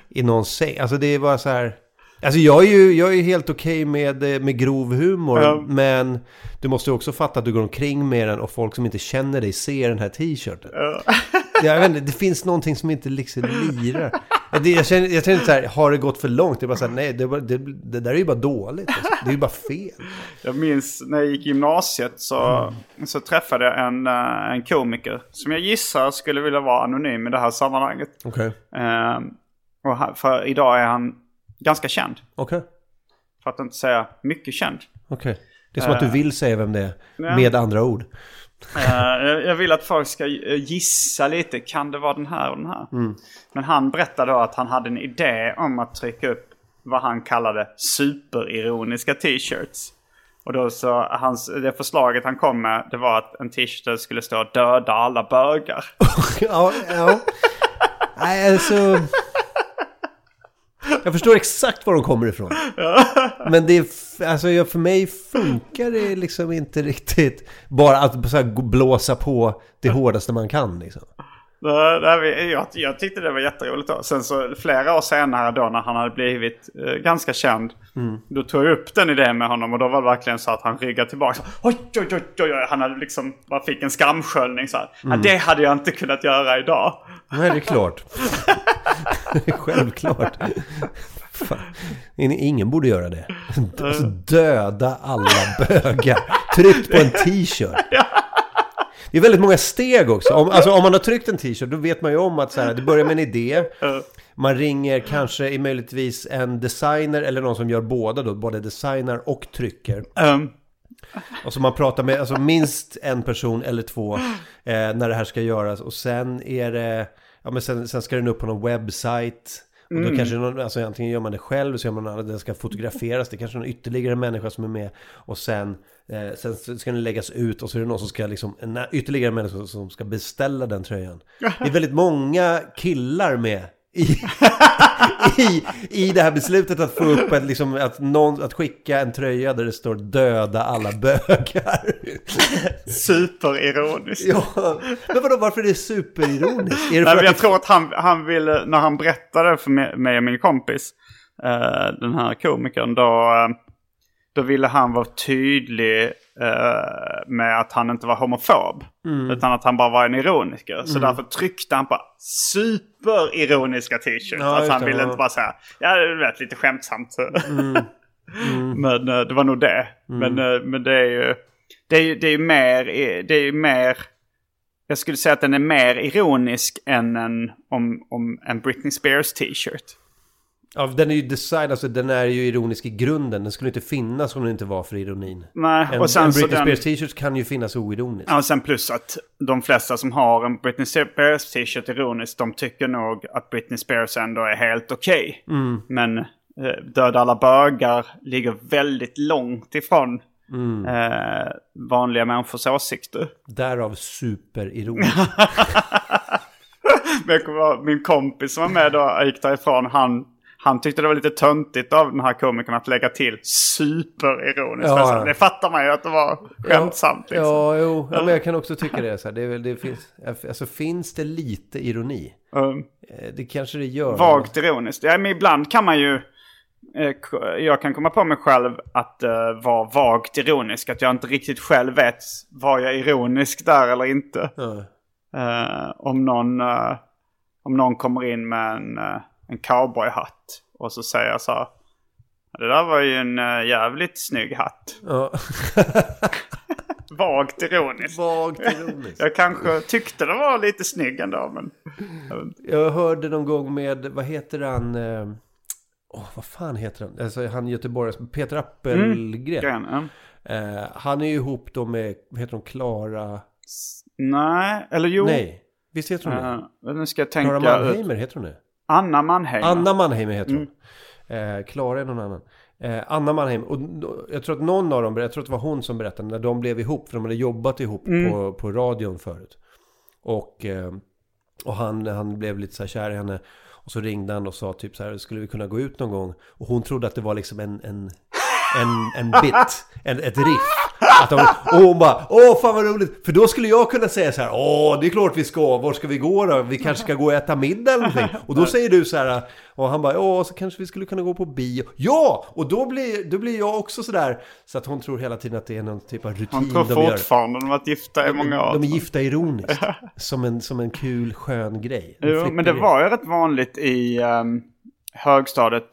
S2: i någon säng. Alltså det är bara så här... Alltså jag är ju, jag är helt okej med, eh, med grov humor.
S1: Ja.
S2: Men du måste ju också fatta att du går omkring med den och folk som inte känner dig ser den här t-shirten. Jag vet inte, det finns någonting som inte liksom lirar. Det, jag, känner, jag känner inte så här, har det gått för långt? Det är bara så här, nej, det, det, det där är ju bara dåligt. Alltså. Det är ju bara fel.
S1: Jag minns när jag gick i gymnasiet så, så träffade jag en, eh, en komiker som jag gissar skulle vilja vara anonym i det här sammanhanget.
S2: Okej.
S1: Ehm, och han, för idag är han ganska känd.
S2: Okej.
S1: För att inte säga mycket känd.
S2: Okej. Det är som att du vill säga vem det är.
S1: Ja.
S2: Med andra ord.
S1: Eh, jag- vill att folk ska eh, gissa lite. Kan det vara den här och den här? Men han berättade då att han hade en idé om att trycka upp vad han kallade superironiska t-shirts. Och då så, hans, det förslaget han kom med, det var att en t-shirt skulle stå döda alla bögar.
S2: ja, ja. Nej, alltså... Jag förstår exakt var de kommer ifrån. Men det är, alltså för mig funkar det liksom inte riktigt. Bara att blåsa på det hårdaste man kan liksom.
S1: Jag, jag tyckte det var jätteroligt då. Sen så flera år senare då när han hade blivit eh, ganska känd. Då tog jag upp den idén med honom och då var det verkligen så att han ryggade tillbaka. Oj, oj, oj, oj, oj. Han hade liksom, bara fick en skamsköljning så här. Ja, det hade jag inte kunnat göra idag.
S2: Nej, det är klart. Självklart. Fan. Ingen borde göra det. Alltså döda alla bögar. Tryckt på en t-shirt. Det är väldigt många steg också. Om, alltså, om man har tryckt en t-shirt då vet man ju om att så här, det börjar med en idé. Man ringer kanske möjligtvis en designer eller någon som gör båda då. Både designar och trycker.
S1: Um,
S2: Och så man pratar med alltså, minst en person eller två eh, när det här ska göras. Och sen är det, ja men sen, sen ska den upp på någon webbsajt. Och då kanske någon, alltså antingen gör man det själv så gör man att den ska fotograferas. Det kanske är någon ytterligare människa som är med. Och sen, eh, sen ska den läggas ut och så är det någon som ska liksom, en ytterligare människa som ska beställa den tröjan. Det är väldigt många killar med. I, i, I det här beslutet att få upp ett, liksom, att, någon, att skicka en tröja där det står döda alla bögar.
S1: superironiskt.
S2: ja, men vadå, varför är det superironiskt? Är det
S1: Nej,
S2: att
S1: jag tror att han, han ville, när han berättade för mig, mig och min kompis, eh, den här komikern, då, eh, då ville han vara tydlig eh, med att han inte var homofob. Utan att han bara var en ironiker. Så därför tryckte han på superironiska t-shirts.
S2: Ja,
S1: alltså han ville inte bara säga, ja det lät lite skämtsamt. Men eh, det var nog det. Men, eh, men det är ju, det är ju, det är ju mer, det är ju mer jag skulle säga att den är mer ironisk än en, om, om en Britney Spears t-shirt.
S2: Ja, den är ju designad, alltså den är ju ironisk i grunden. Den skulle inte finnas om den inte var för ironin.
S1: Nej,
S2: En,
S1: och sen
S2: en Britney. Spears t-shirt kan ju finnas oironiskt.
S1: Ja, och sen plus att de flesta som har en Britney Spears t-shirt ironiskt, de tycker nog att Britney Spears ändå är helt okej.
S2: Mm.
S1: Men eh, Döda alla bögar ligger väldigt långt ifrån
S2: Mm.
S1: eh, vanliga människors åsikter.
S2: Därav superironiskt.
S1: Men min kompis som var med då, jag gick därifrån, han, han tyckte det var lite töntigt av den här komikern att lägga till superironiskt.
S2: Ja.
S1: Alltså, det fattar man ju att det var skämtsamt. liksom.
S2: Ja, jo. Ja, men jag kan också tycka det. Så här. Det, väl, det finns, alltså, finns det lite ironi? Eh, Det kanske det gör.
S1: Vagt ironiskt. Ja, men ibland kan man ju... eh, Jag kan komma på mig själv att uh, vara vagt ironisk. Att jag inte riktigt själv vet, var jag ironisk där eller inte?
S2: Ja.
S1: Eh, om, någon, eh, om någon kommer in med en, uh, en cowboyhatt och så säger jag så här. Det där var ju en uh, jävligt snygg hatt.
S2: Ja.
S1: Vagt ironiskt.
S2: Vagt ironiskt.
S1: Jag kanske tyckte det var lite snygg ändå men... jag
S2: hörde någon gång med, vad heter han? eh, Åh, vad fan heter han? Alltså han Göteborg, Peter Appelgren.
S1: Gren, ja.
S2: Eh, han är ju ihop då med, vad heter hon, Klara?
S1: Nej, eller jo.
S2: Nej, visst heter hon det?
S1: Uh, nu ska jag
S2: Klara
S1: tänka.
S2: Mannheimer heter hon det?
S1: Anna Mannheimer.
S2: Anna Mannheimer heter hon.
S1: Mm.
S2: Eh, Klara är någon annan. Eh, Anna Mannheim. Och jag tror att någon av dem, jag tror att det var hon som berättade, när de blev ihop, för de hade jobbat ihop
S1: Mm.
S2: på, på radion förut. Och, eh, och han, han blev lite så här kär i henne. Och så ringde han och sa typ så här, skulle vi kunna gå ut någon gång? Och hon trodde att det var liksom en, en, en, en bit, en, ett riff. Att de, och hon bara, åh fan vad roligt. För då skulle jag kunna säga så här, åh det är klart vi ska, var ska vi gå då? Vi kanske ska gå och äta middag eller någonting. Och då säger du så här, och han bara, åh så kanske vi skulle kunna gå på bio. Ja! Och då blir, då blir jag också så där, så att hon tror hela tiden att det är någon typ av rutin
S1: Hon tror
S2: de gör.
S1: fortfarande de har varit gifta i många år.
S2: De är gifta ironiskt. Som en, som en kul, skön grej.
S1: Jo, men det var ju rätt vanligt i um, högstadiet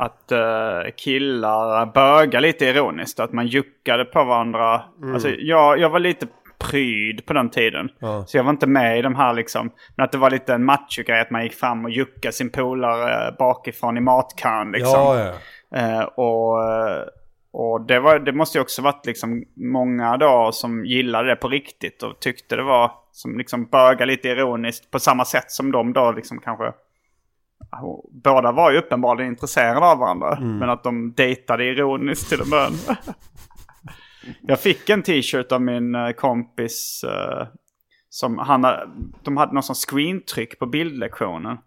S1: att uh, killar bögar lite ironiskt. Att man juckade på varandra. Alltså, jag, jag var lite pryd på den tiden.
S2: Ja.
S1: Så jag var inte med i de här liksom. Men att det var lite en machogrej att man gick fram och juckade sin polare bakifrån i matkön liksom.
S2: Ja, ja.
S1: Eh, och och det, var, det måste ju också varit liksom många då som gillade det på riktigt och tyckte det var som liksom böga lite ironiskt på samma sätt som de då liksom kanske Båda var ju uppenbarligen intresserade av varandra. Men att de dejtade ironiskt till en början. Jag fick en t-shirt av min eh, kompis. eh, som han, ha- de hade någon sån screentryck på bildlektionen.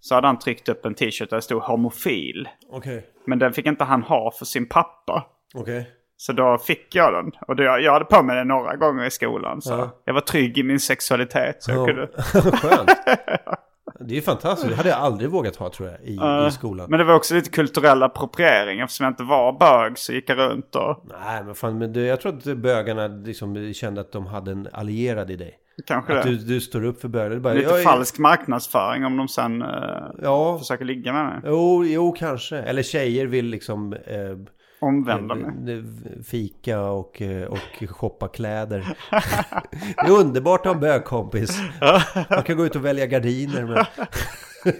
S1: Så hade han tryckt upp en t-shirt där det stod homofil.
S2: Okej.
S1: Men den fick inte han ha för sin pappa.
S2: Okej.
S1: Så då fick jag den. Och det, jag hade på mig den några gånger i skolan. Så
S2: Ja.
S1: jag var trygg i min sexualitet. Så jag
S2: Ja.
S1: kunde,
S2: Skönt. Det är ju fantastiskt. Det hade jag aldrig vågat ha tror jag i, i skolan.
S1: men det var också lite kulturell appropriering. Eftersom jag inte var bög så gick jag runt och
S2: Nej men fan, men det, jag tror att bögarna liksom kände att de hade en allierad i dig.
S1: kanske
S2: Att
S1: det.
S2: du, du står upp för bögar.
S1: Lite
S2: jag
S1: falsk marknadsföring om de sen eh,
S2: Ja,
S1: försöker ligga med mig.
S2: jo, jo kanske. Eller tjejer vill liksom eh,
S1: Omvända mig.
S2: fika och, eh, och shoppa kläder. det är underbart att ha en bögkompis. Man kan gå ut och välja gardiner. Men...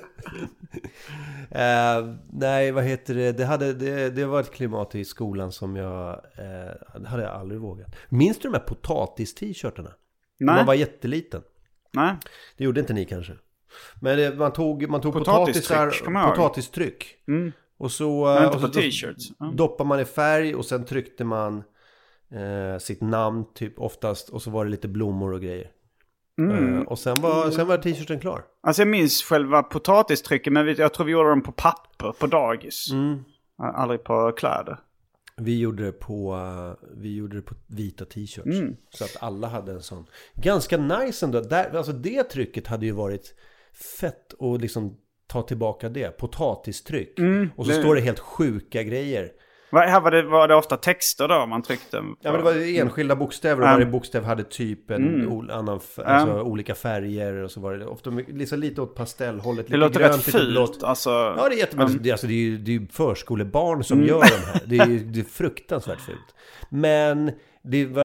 S2: Eh, nej, vad heter det? Det, hade, det, det var ett klimat i skolan som jag... Eh, det hade jag aldrig vågat. Minns du de här potatis-t-shirtarna?
S1: Nej.
S2: man var jätteliten.
S1: Nej.
S2: Det gjorde inte ni kanske. Men det, man tog, man tog
S1: Potatistryck,
S2: potatisar, potatistryck. Och så, och så.
S1: Ja.
S2: doppade man i färg och sen tryckte man eh, sitt namn typ oftast. Och så var det lite blommor och grejer.
S1: Mm.
S2: Eh, och sen var, sen var t-shirten klar.
S1: Alltså jag minns själva potatistrycken men jag tror vi gjorde dem på papper på dagis.
S2: Mm.
S1: Aldrig på kläder.
S2: Vi gjorde det på, eh, vi gjorde det på vita t-shirts.
S1: Mm.
S2: Så att alla hade en sån. Ganska nice ändå. Där, alltså det trycket hade ju varit fett att liksom ta tillbaka det. Potatistryck. och så
S1: Mm. det-
S2: står det helt sjuka grejer.
S1: Va, här var det, var det ofta texter då man tryckte?
S2: Ja men det var ju enskilda bokstäver och
S1: Mm.
S2: varje bokstäv hade typ en ol, annan, f- alltså olika färger och så var det ofta liksom lite åt pastellhållet.
S1: Det
S2: lite
S1: låter
S2: grönt,
S1: rätt fult. Alltså,
S2: Ja det är jättebra. Det, är- alltså, det är ju det är förskolebarn som
S1: Mm.
S2: gör de här. Det är, det är fruktansvärt fult. Men det var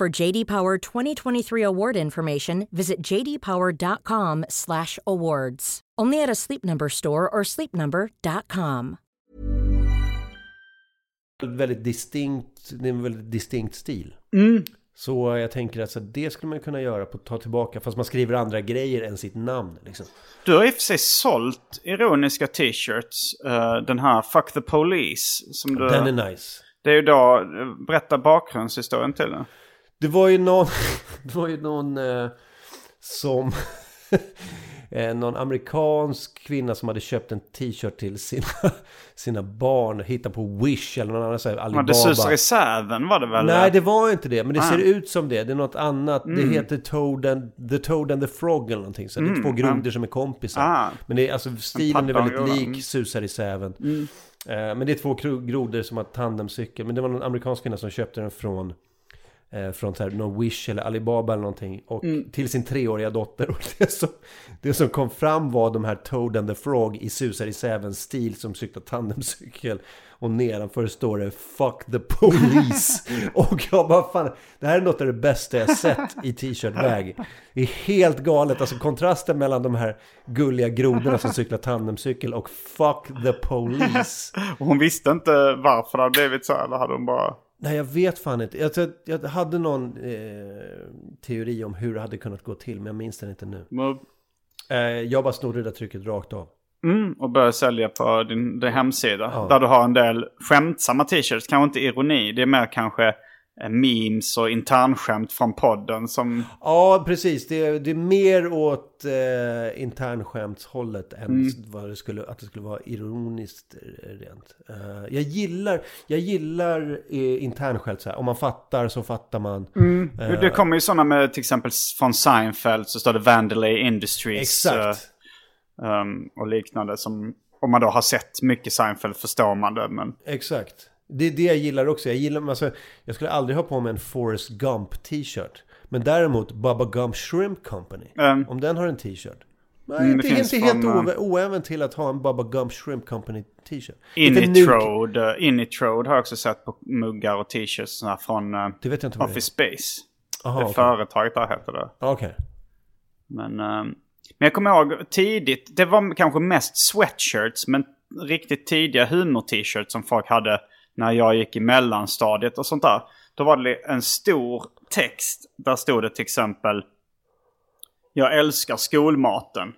S3: For JD Power 2023 award information, visit jdpower.com/awards. Only at a Sleep Number store or sleepnumber.com.
S2: väldigt distinkt, det är en väldigt distinkt stil.
S1: Mm.
S2: Så jag tänker att så det skulle man kunna göra på ta tillbaka fast man skriver andra grejer än sitt namn. Liksom.
S1: Du har i och för sig sålt ironiska t-shirts. eh, den här Fuck the Police. Som du,
S2: Den är nice.
S1: Det är ju då, eh, berätta bakgrundshistorien till den.
S2: Det var ju någon, det var ju någon eh, som, eh, någon amerikansk kvinna som hade köpt en t-shirt till sina, sina barn, hitta på Wish eller någon annan sån här Alibaba.
S1: det susar i säven var det väl?
S2: Nej, det var inte det. Men det
S1: Ah.
S2: ser ut som det. Det är något annat.
S1: Mm.
S2: Det heter Toad and, The Toad and the Frog eller någonting. Så det är två grodor som är kompisar.
S1: Ah.
S2: Men det är, alltså, stilen är väldigt.
S1: Mm.
S2: lik Susar i säven. Eh, men det är två grodor som har tandemcykel. Men det var någon amerikansk kvinna som köpte den från från så här, någon Wish eller Alibaba eller någonting. Och
S1: Mm.
S2: till sin treåriga dotter. Och det som, det som kom fram var de här Toad and the Frog i Susar i sävens stil som cyklar tandemcykel. Och nedanför står det Fuck the police. och jag bara fan, det här är något av det bästa jag sett i t-shirtväg. Det är helt galet, alltså kontrasten mellan de här gulliga grodorna som cyklar tandemcykel och Fuck the police.
S1: Och hon visste inte varför det hade blivit så eller hade hon bara...
S2: Nej, jag vet fan inte. Jag, jag hade någon eh, teori om hur det hade kunnat gå till, men jag minns den inte nu. Eh, jag bara snodde det där trycket rakt av.
S1: Mm, och började sälja på din, din hemsida.
S2: Ja.
S1: Där du har en del skämtsamma t-shirts. Kanske inte ironi. Det är mer kanske memes och internskämt från podden som...
S2: Ja, precis. Det är, det är mer åt eh, internskämtshållet än
S1: Mm.
S2: vad det skulle, att det skulle vara ironiskt eh, rent. Eh, jag gillar, jag gillar eh, internskämt så här. Om man fattar så fattar man. Eh,
S1: Det kommer ju sådana med till exempel från Seinfeld så står det Vandalay Industries.
S2: Exakt.
S1: eh, um, och liknande som... Om man då har sett mycket Seinfeld förstår man det. Men
S2: Exakt. Det är det jag gillar också. Jag gillar, alltså, jag skulle aldrig ha på mig en Forrest Gump t-shirt. Men däremot Bubba Gump Shrimp Company.
S1: Ehm.
S2: Om den har en t-shirt. Nej,
S1: Mm, det
S2: inte, inte helt ove- oäven till att ha en Bubba Gump Shrimp Company t-shirt.
S1: Initrode, uh, Initrode har jag också sett på muggar och t-shirts från
S2: Det inte vad det.
S1: Office Space.
S2: Aha,
S1: det
S2: okej.
S1: företaget där heter det.
S2: Okej.
S1: Men, ehm, men jag kommer ihåg tidigt, det var kanske mest sweatshirts, men riktigt tidiga humor-t-shirts som folk hade när jag gick i mellanstadiet och sånt där. Då var det en stor text. Där stod det till exempel Jag älskar skolmaten.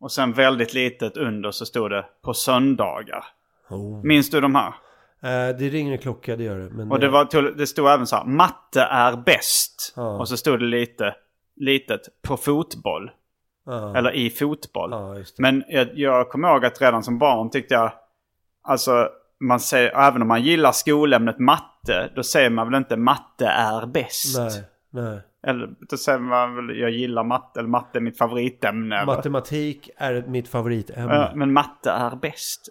S1: Och sen väldigt litet under så stod det på söndagar.
S2: Oh.
S1: Minns du de här?
S2: Eh, det ringer en klocka, det gör det. Men
S1: Och det, var, det stod även så här, matte är bäst.
S2: Ja.
S1: Och så stod det lite, litet på fotboll.
S2: ja,
S1: Eller i fotboll.
S2: det.
S1: Men jag, jag kommer ihåg att redan som barn tyckte jag, alltså man säger, även om man gillar skolämnet matte, då säger man väl inte matte är bäst.
S2: Nej, nej.
S1: Eller då säger man väl, jag gillar matte, eller matte är mitt favoritämne. eller-
S2: Matematik är mitt favoritämne.
S1: Ja, men matte är bäst.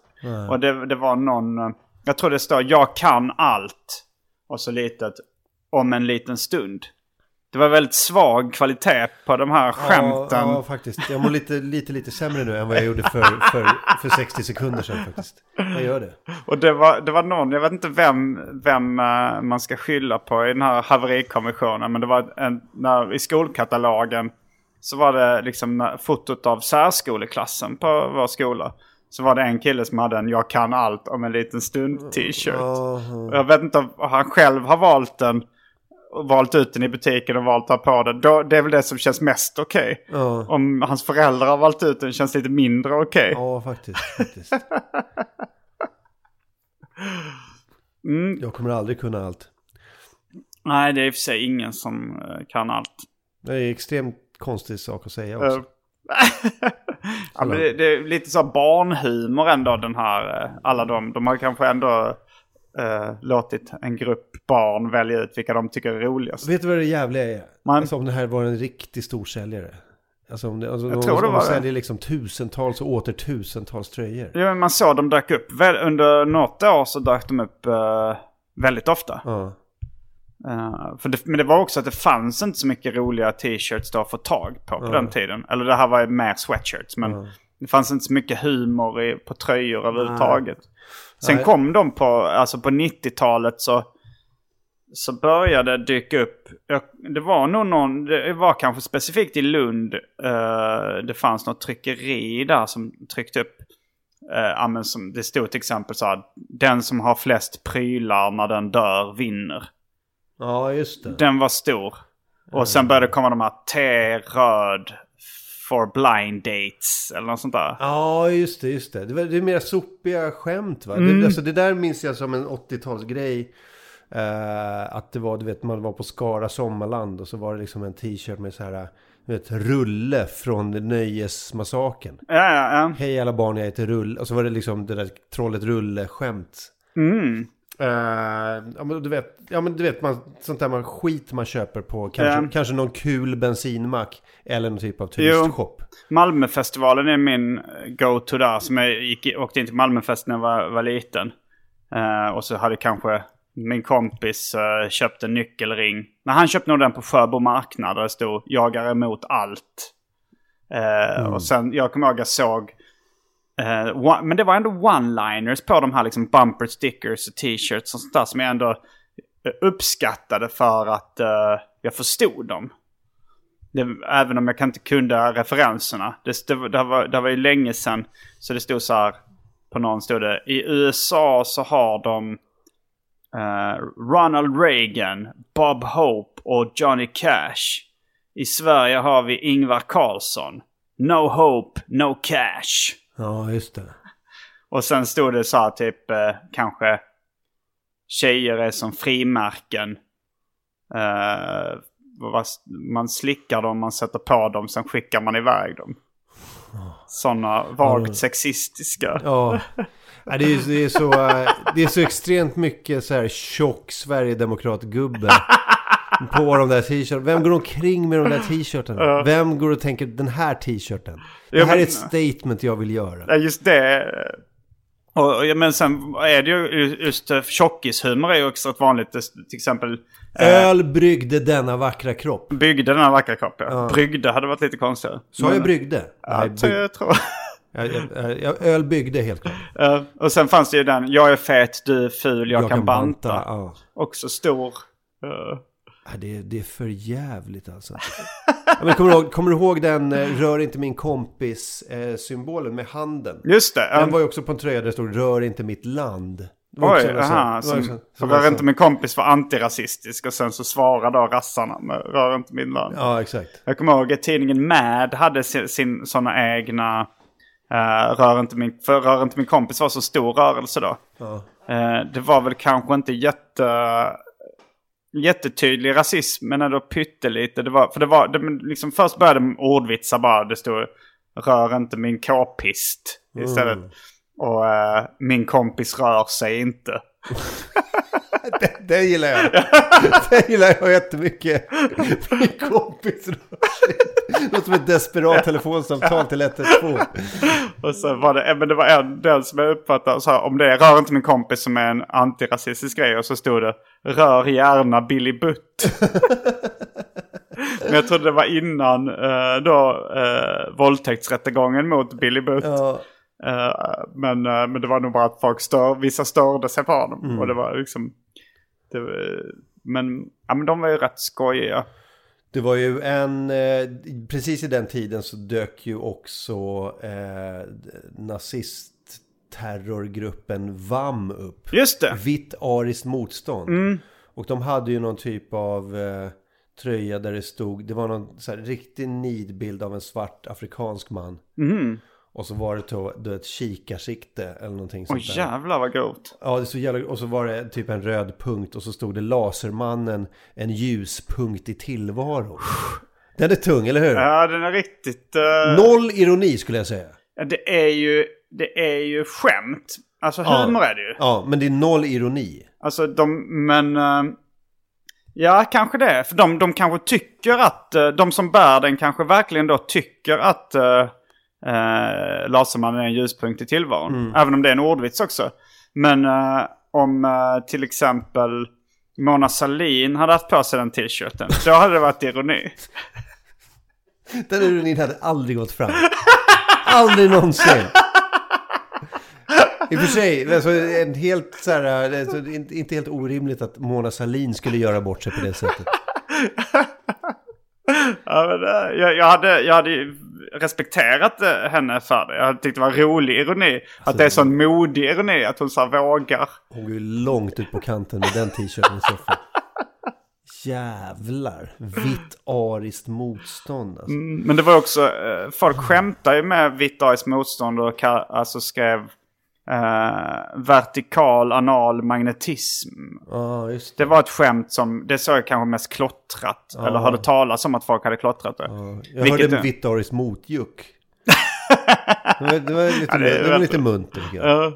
S1: Och det, det var någon, jag tror det står jag kan allt. Och så litet, om en liten stund. Det var väldigt svag kvalitet på de här skämten.
S2: Ja, ja, faktiskt. Jag mår lite, lite, lite sämre nu än vad jag gjorde för, för, för 60 sekunder sedan faktiskt. Jag gör det.
S1: Och det var, det var någon, jag vet inte vem, vem eh, man ska skylla på i den här haverikommissionen. Men det var en, när, i skolkatalogen så var det liksom fotot av särskoleklassen på vår skola. Så var det en kille som hade en Jag kan allt om en liten stund t-shirt. Jag vet inte om han själv har valt den. Valt ut den i butiken och valt att ha på den. Då, det är väl det som känns mest okej.
S2: Ja.
S1: Om hans föräldrar har valt ut den känns lite mindre okej.
S2: Ja, faktiskt. faktiskt.
S1: Mm.
S2: Jag kommer aldrig kunna allt.
S1: Nej, det är i och för sig ingen som eh, kan allt.
S2: Det är extremt konstig sak att säga också.
S1: Eh, ja, det, det är lite så barnhumor ändå den här. eh, Alla de, de har kanske ändå eh, låtit en grupp barn välja ut vilka de tycker är roligast.
S2: Vet du vad det jävliga är?
S1: Man-
S2: Alltså om det här var en riktig storsäljare. Alltså om det, alltså
S1: Jag tror det var
S2: de
S1: det.
S2: säljer liksom tusentals och åter tusentals tröjor.
S1: Ja, men man såg de dök upp. Väl, under något år så dök de upp eh, väldigt ofta.
S2: Ja.
S1: Eh, för det, men det var också att det fanns inte så mycket roliga t-shirts då att få tag på på den tiden. Eller det här var ju mer sweatshirts. Men det fanns inte så mycket humor i, på tröjor överhuvudtaget. Sen
S2: Nej.
S1: kom de på, alltså på 90-talet så, så började det dyka upp. Det var nog någon, det var kanske specifikt i Lund. eh, det fanns något tryckeri där som tryckte upp. Uh, men som, det stod till exempel så här. Den som har flest prylar när den dör vinner.
S2: ja, just det.
S1: Den var stor. Och sen började det komma de här T-röd for blind dates eller något sånt där.
S2: Ja, just det, just det. Det, var, det är mer sopiga skämt va?
S1: Mm.
S2: Det, alltså, det där minns jag som en 80-talsgrej. Eh, att det var, du vet, man var på Skara Sommarland och så var det liksom en t-shirt med så här, du vet, Rulle från Nöjesmassaken.
S1: Ja, ja, ja.
S2: Hej alla barn, jag heter Rulle. Och så var det liksom det där trollet Rulle-skämt.
S1: Mm.
S2: Eh, ja, men du vet, ja, men du vet man, sånt där man, skit man köper på kanske,
S1: Ja.
S2: kanske någon kul bensinmack eller någon typ av turistshop.
S1: Malmöfestivalen är min go-to där. Som jag gick, åkte in till Malmöfest när jag var, var liten. Eh, och så hade kanske min kompis uh, köpt en nyckelring. Men han köpte nog den på Sjöbo marknad där det stod jagar emot allt. Eh, Och sen, jag kommer ihåg jag såg Uh, one, men det var ändå one-liners på de här liksom bumper stickers och t-shirts och sånt där som jag ändå eh, uppskattade för att uh, jag förstod dem. Det, även om jag kan inte kunde referenserna. Det, det, det, var, det var ju länge sedan. Så det stod så här. På någon stod det. I USA så har de uh, Ronald Reagan, Bob Hope och Johnny Cash. I Sverige har vi Ingvar Carlsson. No hope, no cash.
S2: Ja, just det.
S1: Och sen stod det så här typ eh, kanske tjejer är som frimärken. Eh, man slickar dem, man sätter på dem, sen skickar man iväg dem. Sådana vagt sexistiska.
S2: Ja. Nej, det, är, det, är så, eh, det är så extremt mycket så här tjock Sverigedemokrat-gubbe på de där t-shirtarna. Vem går omkring med de där t-shirtarna? Vem går och tänker den här t-shirten? Det här är
S1: men-
S2: ett statement jag vill göra.
S1: Just det. Och, och, men sen är det ju just eh, tjockishumor är ju också ett vanligt. det- Till exempel
S2: Öl bryggde denna vackra kropp.
S1: byggde den här vackra kroppen. Ja. Bryggde hade varit lite konstigare.
S2: Sa jag bryggde?
S1: Ja,
S2: Nej,
S1: så
S2: bygg,
S1: jag tror.
S2: jag, jag, jag, öl byggde helt klart.
S1: Ja, och sen fanns det ju den, jag är fet, du är ful, jag, kan, banta.
S2: Ja.
S1: Också stor.
S2: Ja, det, är- det är för jävligt alltså. Ja, men kommer, du ihåg, kommer du ihåg den eh, rör inte min kompis eh, symbolen med handen?
S1: just det.
S2: Den
S1: um,
S2: var ju också på en tröja där det stod rör inte mitt land.
S1: Oj, aha. Som,
S2: som var
S1: rör
S2: sån-
S1: inte min kompis var antirasistisk och sen så svarar då rassarna med rör inte min land.
S2: Ja, exakt.
S1: Jag kommer ihåg att tidningen Mad hade sin, sin sådana egna eh, rör, inte min, för rör inte min kompis var så stor rörelse då. Eh, det var väl kanske inte jätte, jättetydlig rasism men ändå pyttelite. Det var, för det var, det, liksom först började de ordvitsar bara. Det stod rör inte min k-pist istället. Och eh, min kompis rör sig inte.
S2: Den gillar jag. Den gillar jag jättemycket. Min kompis. Låter som ett desperat telefonsamtal till 112.
S1: Och så var det, eh, men det var en, den som jag uppfattade så här, om det rör inte min kompis som är en antirasistisk grej och så stod det rör gärna Billy Butt. jag trodde det var innan uh, då uh, våldtäktsrättegången mot Billy Butt.
S2: Ja,
S1: Eh, men, eh, men det var nog bara att folk stör, vissa störde sig på honom.
S2: Mm.
S1: Och det var liksom... Det, men, ja, men de var ju rätt skojiga.
S2: det var ju en, eh, precis i den tiden så dök ju också eh, nazistterrorgruppen VAM upp.
S1: Just det!
S2: Vitt ariskt motstånd.
S1: Mm.
S2: Och de hade ju någon typ av eh, tröja där det stod, det var någon så här, riktig nidbild av en svart afrikansk man.
S1: Mhm.
S2: Och så var det då, då ett kikarsikte eller någonting
S1: Åh
S2: sånt där.
S1: jävlar vad grovt.
S2: Ja, det så jävla... Och så var det typ en röd punkt och så stod det Lasermannen, en ljuspunkt i tillvaron. Den är tung, eller hur?
S1: Ja den är riktigt... eh,
S2: Noll ironi skulle jag säga.
S1: ja, det är ju, det är ju skämt. Alltså
S2: Ja.
S1: humor är det ju.
S2: Ja, men det är noll ironi.
S1: Alltså de, men... eh, ja, kanske det. För de, de kanske tycker att, eh, de som bär den kanske verkligen då tycker att uh, Lasermannen är en ljuspunkt i tillvaron. Även om det är en ordvits också. Men eh, om eh, till exempel Mona Sahlin hade haft på sig den t-shirten, då hade det varit ironi.
S2: Den ironin hade aldrig gått fram. Aldrig någonsin. I och för sig, alltså, en helt så här, alltså, inte helt orimligt att Mona Sahlin skulle göra bort sig på det sättet.
S1: Ja, men, eh, jag, jag, hade, jag hade respekterat eh, henne för det. Jag hade tyckt det var rolig ironi. Att det är sån modig ironi, att hon så här vågar.
S2: Hon går ju långt ut på kanten med den t-shirten i fall. Jävlar. Vitt ariskt motstånd alltså.
S1: Men det var också, eh, folk skämtar ju med vitt ariskt motstånd och alltså skrev eh, vertikal anal magnetism.
S2: Just det.
S1: Det var ett skämt som, det såg jag kanske mest klottrat. Eller hörde talas om att folk hade klottrat det.
S2: Jag
S1: Vilket
S2: hörde vitt ariskt motjuck. det var, det var lite,
S1: Ja, det
S2: det var lite munter tycker jag.
S1: Ja.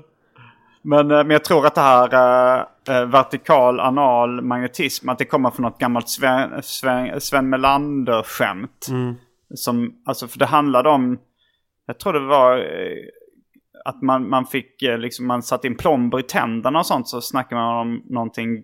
S1: Men, eh, men jag tror att det här eh, vertikal anal magnetism, att det kommer från något gammalt Sven, Sven, Sven Melander-skämt. Som, alltså för det handlade om, jag tror det var att man, man fick, eh, liksom, man satte in plomber i tänderna och sånt så snackade man om någonting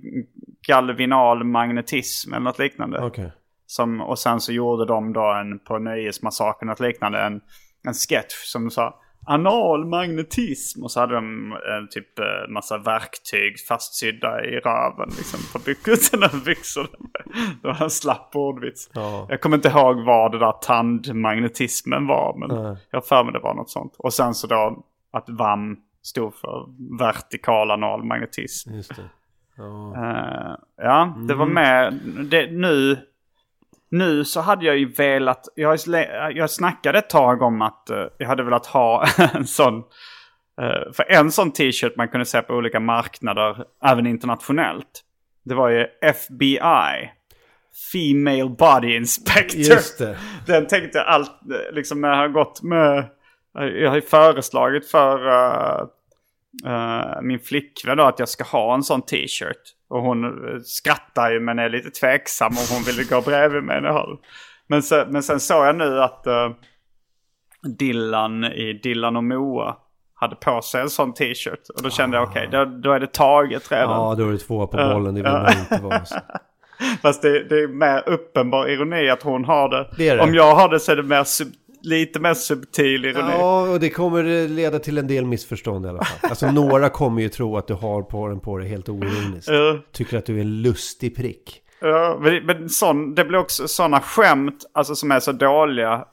S1: galvinal magnetism eller något liknande.
S2: Okej.
S1: Som, och sen så gjorde de då en, på Nöjesmassakern och liknande en, en sketch som sa anal magnetism. Och så hade de en typ eh, massa verktyg fastsydda i röven liksom på byxorna. Det var en slapp ordvits.
S2: Ja.
S1: Jag kommer inte ihåg vad det där tandmagnetismen var. Men
S2: Nej.
S1: jag har för mig det var något sånt. Och sen så då att VAM stod för vertikal anal magnetism.
S2: Just det. Ja.
S1: Ja, det var med. Det, nu, nu så hade jag ju velat, jag, jag snackade ett tag om att eh, jag hade velat ha en sån, eh, för en sån t-shirt man kunde se på olika marknader, även internationellt. Det var ju FBI. Female Body Inspector.
S2: Just det.
S1: Den tänkte jag allt, liksom när jag har gått med, jag har ju föreslagit för eh, eh, min flickvän då att jag ska ha en sån t-shirt. Och hon eh, skrattar ju men är lite tveksam om hon vill gå bredvid mig när jag har den. Men, så, men sen såg jag nu att uh, Dylan i Dylan och Moa hade på sig en sån t-shirt. Och då kände jag okej, då, då är det taget redan.
S2: Ja, då är det två på bollen. Det vill man inte vara.
S1: Fast det, det är mer uppenbar ironi att hon har det.
S2: Det det.
S1: Om jag har det så är det mer sub, lite mer subtil ironi.
S2: Ja, och det kommer leda till en del missförstånd i alla fall. Alltså några kommer ju tro att du har på den på dig helt oironiskt.
S1: Ja.
S2: Tycker att du är en lustig prick.
S1: Ja, men, men sån, det blir också sådana skämt alltså, som är så dåliga.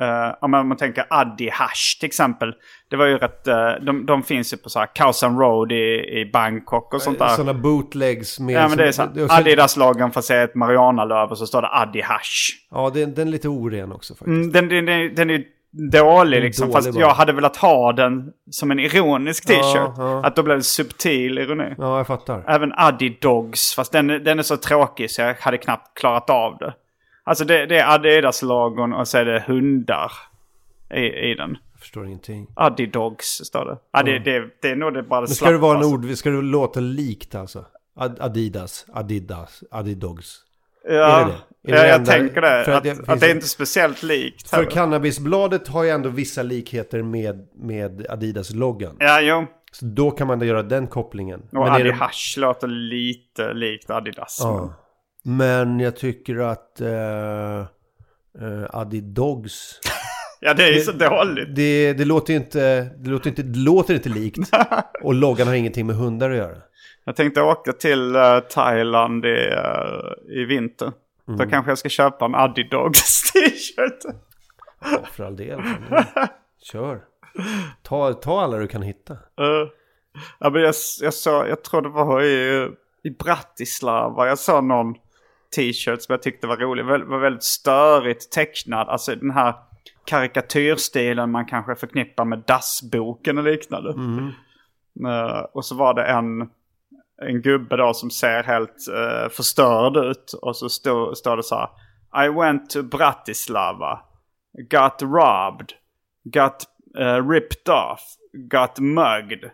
S1: Uh, om man, tänker Addi Hash till exempel. Det var ju rätt, eh, de, de finns ju på så här Khao Road i, i Bangkok och sånt där.
S2: Sådana bootlegs med...
S1: ja men det är så här, Adidas-loggan får se ett Mariana-löv och så står det Addi Hash.
S2: Ja, den, den är lite oren också faktiskt.
S1: Mm, den, den, den, den är dålig
S2: är
S1: liksom.
S2: dålig
S1: fast
S2: bara.
S1: jag hade velat ha den som en ironisk t-shirt.
S2: Ja.
S1: Att då blev det subtil ironi.
S2: Ja, jag fattar.
S1: Även Addi Dogs, fast den, den är så tråkig så jag hade knappt klarat av det. Alltså det, det är Adidas-logon och så är det hundar i, i den.
S2: Jag förstår ingenting.
S1: Addi Dogs står det. Ja, det, det, det är nog det bara det
S2: Men ska det vara en
S1: slappaste.
S2: ord, ska det låta likt alltså? Ad- Adidas, Adidas, Adidogs.
S1: Ja,
S2: Är det det? Är
S1: ja
S2: det
S1: jag
S2: enda-
S1: tänker det.
S2: för
S1: Att,
S2: att det
S1: att, det är inte speciellt likt.
S2: För
S1: heller.
S2: Cannabisbladet har ju ändå vissa likheter med, med Adidas-loggan.
S1: Ja, jo.
S2: Så då kan man göra den kopplingen.
S1: Och
S2: är
S1: Adi
S2: det-
S1: Hash låter lite likt Adidas.
S2: Ja. Men jag tycker att uh, uh, Adi Dogs...
S1: Ja, det är ju så dåligt.
S2: Det, det, låter inte, det, låter inte, det låter inte likt. Och loggan har ingenting med hundar att göra.
S1: Jag tänkte åka till uh, Thailand i, uh, i vinter. Mm. Då kanske jag ska köpa en Adidogs t-shirt.
S2: Ja, för all del. Kör. Ta, ta alla du kan hitta.
S1: Uh, ja, men jag, jag, så, jag tror det var i, i Bratislava. Jag såg någon t-shirt som jag tyckte var rolig. Var väldigt störigt tecknad. Alltså den här karikatyrstilen man kanske förknippar med dassboken och liknande. Mm. Uh, och så var det en, en gubbe då som ser helt uh, förstörd ut. Och så står stå det så här. I went to Bratislava. Got robbed. Got uh, ripped off. Got mugged.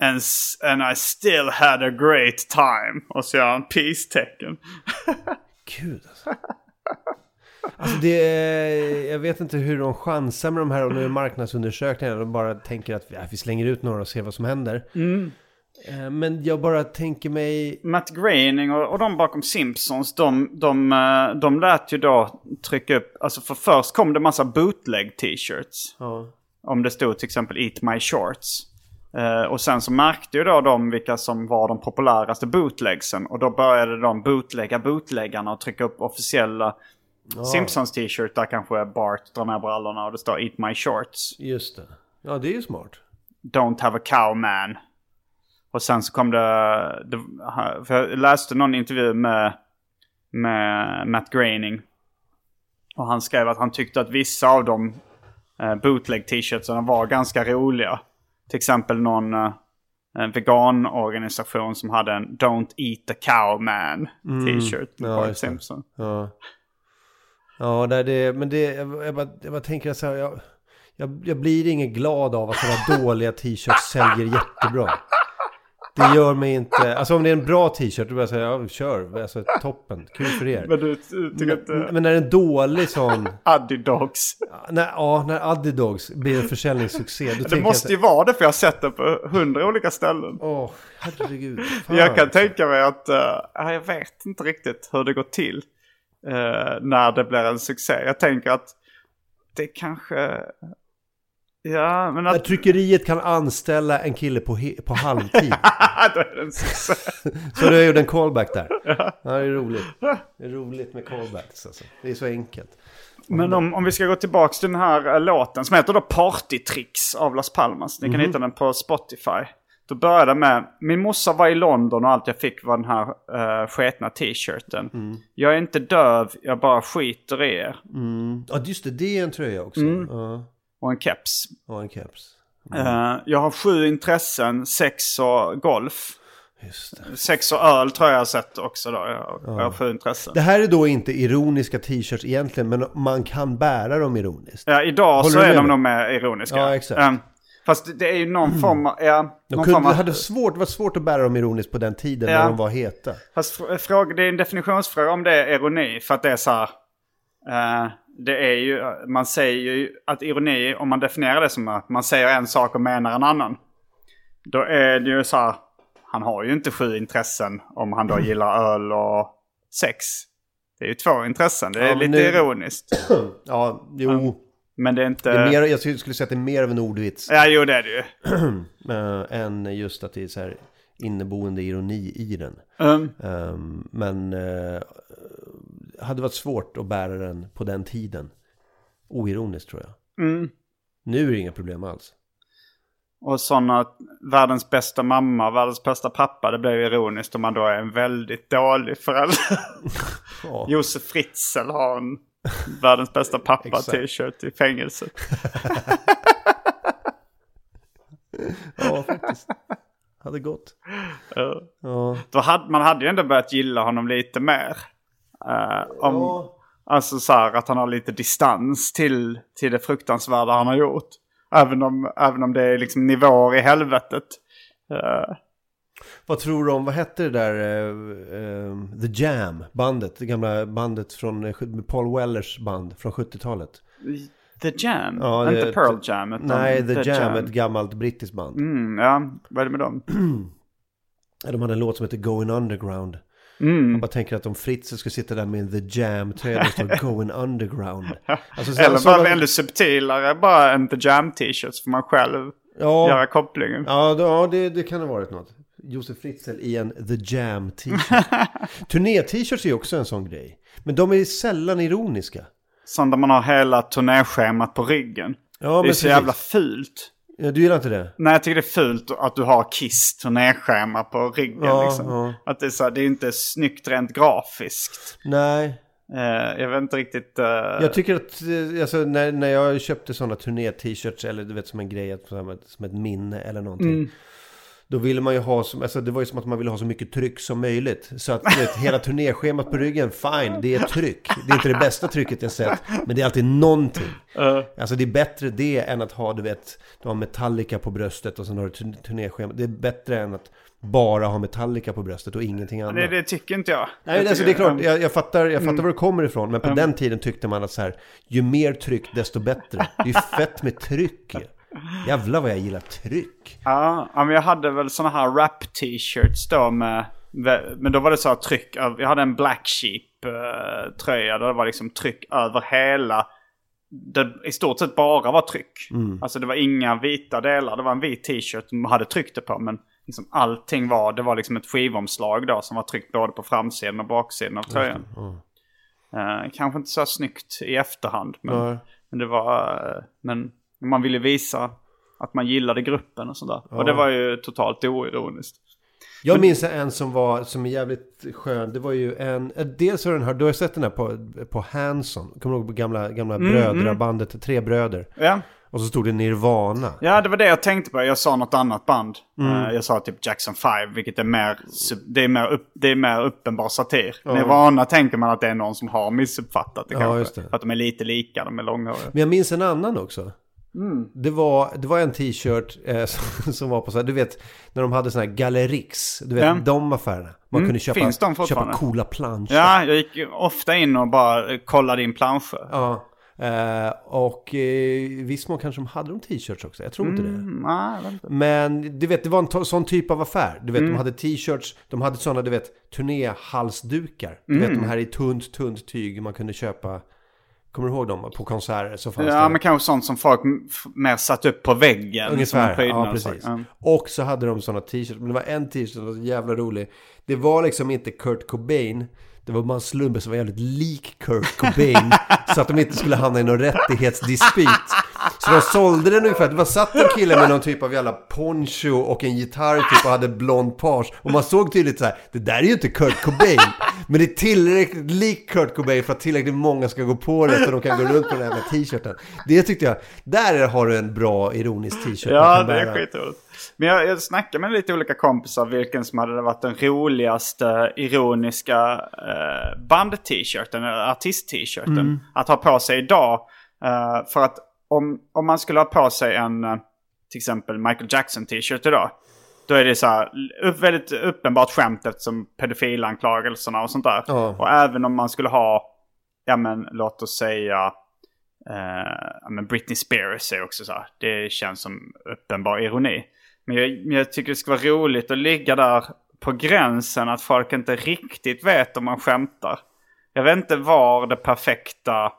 S1: And, and I still had a great time. Och så gör han peace-tecken.
S2: Gud alltså. Alltså det, jag vet inte hur de chansar med de här och nu är marknadsundersökningar. De bara tänker att ja, vi slänger ut några och ser vad som händer. Mm. Eh, men jag bara tänker mig...
S1: Matt Groening och, och de bakom Simpsons, de, de, eh, de lät ju då trycka upp, alltså för först kom det massa bootleg t-shirts. Ja. Om det stod till exempel Eat My Shorts. Uh, och sen så märkte ju då de vilka som var de populäraste bootlegsen. Och då började de bootlegga bootleggarna och trycka upp officiella Ja. Simpsons t-shirt där kanske Bart drar ner brallorna och det står Eat My Shorts.
S2: Just det. Ja, det är ju smart.
S1: Don't have a cow man. Och sen så kom det, det för jag läste någon intervju med, med Matt Groening. Och han skrev att han tyckte att vissa av de eh, bootleg t-shirtsarna var ganska roliga. Till exempel någon eh, en veganorganisation som hade en Don't Eat a Cow Man mm. t-shirt mm. ja, Simpson. Ja.
S2: Ja, det, men det, jag, bara, jag bara tänker så här, jag, jag, jag blir inget glad av att sådana dåliga t-shirts säljer jättebra. Det gör mig inte, alltså om det är en bra t-shirt, då börjar jag säga, ja kör, alltså toppen, kul för er.
S1: Men du tycker att...
S2: Men, men när det är en dålig sån...
S1: Adidogs.
S2: När, ja, när Adidogs blir en försäljningssuccé.
S1: Då det måste ju vara det, för jag har sett det på hundra olika ställen.
S2: Åh, oh, herregud.
S1: Fan. Jag kan tänka mig att, uh, jag vet inte riktigt hur det går till eh, när det blir en succé. Jag tänker att det kanske... Ja, men att...
S2: Tryckeriet kan anställa en kille på, på halvtid.
S1: Då är det en succé.
S2: så du har gjort en callback där. Ja. ja, det är roligt. Det är roligt med callbacks alltså. Det är så enkelt.
S1: Men om, om vi ska gå tillbaka till den här uh, låten som heter då Partytricks av Las Palmas. Ni kan mm -hmm. hitta den på Spotify. Då började med, min morsa var i London och allt jag fick var den här uh, sketna t-shirten. Mm. Jag är inte döv, jag bara skiter i er.
S2: Mm. Ja just det, det är en tröja också. Mm. Uh.
S1: Och en keps.
S2: Och en keps.
S1: Uh, jag har sju intressen, sex och golf. Sex och öl tror jag jag har sett också då. Jag, ja. har sju intressen.
S2: Det här är då inte ironiska t-shirts egentligen, men man kan bära dem ironiskt.
S1: Ja, idag Håller så är de nog mer ironiska.
S2: Ja, exakt. Um,
S1: Fast det är ju någon mm. form av... Ja,
S2: de kunde, form av, hade svårt, det var svårt att bära dem ironiskt på den tiden ja. när de var heta.
S1: Fast fråga, det är en definitionsfråga om det är ironi. För att det är så här... Uh, det är ju, man säger ju att ironi, om man definierar det som att man säger en sak och menar en annan. Då är det ju så här, han har ju inte sju intressen om han då mm. gillar öl och sex. Det är ju två intressen, det är ja, lite nu... ironiskt.
S2: ja, jo. Mm.
S1: Men det är inte...
S2: Det är mer, jag skulle säga att det är mer av en ordvits.
S1: Ja, jo det är det ju.
S2: äh, än just att det är så här inneboende ironi i den.
S1: Mm.
S2: Um, men uh, hade varit svårt att bära den på den tiden. Oironiskt tror jag.
S1: Mm.
S2: Nu är det inga problem alls.
S1: Och sådana, världens bästa mamma, världens bästa pappa, det blir ju ironiskt om man då är en väldigt dålig förälder. ja. Josef Fritzl har en Världens bästa pappa-t-shirt i fängelset.
S2: ja, faktiskt. Hade gått.
S1: Ja. ja. Då hade, man hade ju ändå börjat gilla honom lite mer. Uh, om, ja. Alltså så här att han har lite distans till, till det fruktansvärda han har gjort. Även om, även om det är liksom nivåer i helvetet. Uh,
S2: vad tror du om, vad hette det där, uh, The Jam, bandet, det gamla bandet från Paul Wellers band från 70-talet?
S1: The Jam? Ja, Inte Pearl Jam?
S2: Utan nej, The, The Jam, Jam, ett gammalt brittiskt band.
S1: Mm, ja, vad är det med dem?
S2: de hade en låt som heter Going Underground. Man bara tänker att om Fritzl skulle sitta där med The Jam-tröja det står Going Underground. Alltså, så-
S1: Eller bara
S2: sådana-
S1: väldigt subtilare, bara en The Jam t-shirt så får man själv
S2: ja,
S1: göra kopplingen.
S2: Ja, då- ja det, det kan ha varit något. Josef Fritzl i en The Jam t-shirt. Turné-t-shirts är också en sån grej. Men de är sällan ironiska.
S1: Sånt där man har hela turnéschemat på ryggen.
S2: Ja,
S1: det är
S2: men
S1: så jävla
S2: precis.
S1: fult.
S2: Ja, du gillar inte det?
S1: Nej, jag tycker det är fult att du har Kiss turnéschema på ryggen.
S2: Ja,
S1: liksom.
S2: ja.
S1: Att det, är så det är inte snyggt rent grafiskt.
S2: Nej.
S1: Eh, jag vet inte riktigt... eh,
S2: Jag tycker att, eh, alltså, när, när jag köpte sådana turné-t-shirts eller du vet som en grej, som ett, som ett minne eller någonting.
S1: Mm.
S2: Då ville man ju ha, som, alltså det var ju som att man ville ha så mycket tryck som möjligt. Så att du vet, hela turnéschemat på ryggen, fine, det är tryck. Det är inte det bästa trycket jag sett, men det är alltid någonting.
S1: eh,
S2: Alltså det är bättre det än att ha, du vet, du har Metallica på bröstet och sen har du turn- turnéschema. Det är bättre än att bara ha Metallica på bröstet och ingenting annat.
S1: det, det tycker inte jag.
S2: Nej,
S1: jag
S2: alltså det är klart, jag, jag fattar, jag fattar
S1: Mm.
S2: var det kommer ifrån. Men på den tiden tyckte man att så här, ju mer tryck desto bättre. Det är ju fett med tryck. Jävlar vad jag gillar tryck.
S1: Ja, men jag hade väl såna här rap-t-shirts då med... Men då var det så här tryck. Jag hade en Black Sheep-tröja där det var liksom tryck över hela... Det i stort sett bara var tryck. Alltså det var inga vita delar. Det var en vit t-shirt som hade tryckt det på. Men liksom allting var... Det var liksom ett skivomslag då som var tryckt både på framsidan och baksidan av tröjan. Eh, kanske inte så snyggt i efterhand. Men, men det var... eh, men man ville visa att man gillade gruppen och sådär. Och det var ju totalt oironiskt.
S2: Jag minns en som var, som är jävligt skön. Det var ju en, eh, dels har den här, du har sett den här på, på Hanson. Kommer du ihåg på gamla, gamla
S1: Mm,
S2: brödrabandet, Tre bröder.
S1: Ja.
S2: Och så stod det Nirvana.
S1: ja, det var det jag tänkte på. Jag sa något annat band.
S2: Mm.
S1: Eh, jag sa typ Jackson 5, vilket är mer, det är mer, upp, det är mer uppenbar satir. Nirvana tänker man att det är någon som har missuppfattat det
S2: Ja,
S1: kanske.
S2: det.
S1: För att de är lite lika, de är långhåriga.
S2: Men jag minns en annan också.
S1: Mm.
S2: Det, var, det var en t-shirt eh, som, som var på så här, du vet, när de hade såna här Gallerix. Du vet,
S1: Ja.
S2: de affärerna. Man
S1: Mm,
S2: kunde köpa, köpa coola planscher.
S1: Ja, jag gick ofta in och bara eh, kollade in planscher.
S2: Ja. Eh, och eh, i viss mån kanske de hade de t-shirts också. Jag tror inte det.
S1: Mm, nej, inte.
S2: Men du vet, det var en sån typ av affär. Du vet,
S1: Mm.
S2: de hade t-shirts, de hade såna, du vet, turnéhalsdukar. Du
S1: Mm.
S2: vet, de här i tunt, tunt tyg man kunde köpa. Kommer du ihåg dem? På konserter så fanns
S1: Ja,
S2: det.
S1: men kanske sånt som folk mer satt upp på väggen.
S2: Ungefär, ja precis.
S1: Ja.
S2: Och så hade de såna t-shirts. Men det var en t-shirt som var så jävla rolig. Det var liksom inte Kurt Cobain. Det var bara en slumbe som var jävligt lik Kurt Cobain. så att de inte skulle hamna i någon rättighetsdispyt. Så de sålde den ungefär. Det var satt en kille med någon typ av jävla poncho och en gitarr typ och hade blond page. Och man såg tydligt så här. Det där är ju inte Kurt Cobain. Men det är tillräckligt likt Kurt Cobain för att tillräckligt många ska gå på det. Så de kan gå runt på den här t-shirten. Det tyckte jag. Där har du en bra ironisk t-shirt.
S1: Ja, det är skitroligt. Men jag, jag snackade med lite olika kompisar vilken som hade varit den roligaste ironiska eh, band-t-shirten, eller artist-t-shirten att ha på sig idag. Eh, för att om, om man skulle ha på sig en, eh, till exempel Michael Jackson-t-shirt idag. Då är det så här, upp, väldigt uppenbart skämt eftersom pedofilanklagelserna och sånt där.
S2: Ja.
S1: Och även om man skulle ha, ja men låt oss säga, Eh, men Britney Spears är också så här. Det känns som uppenbar ironi. Men jag, men jag tycker det ska vara roligt att ligga där på gränsen att folk inte riktigt vet om man skämtar. Jag vet inte var det perfekta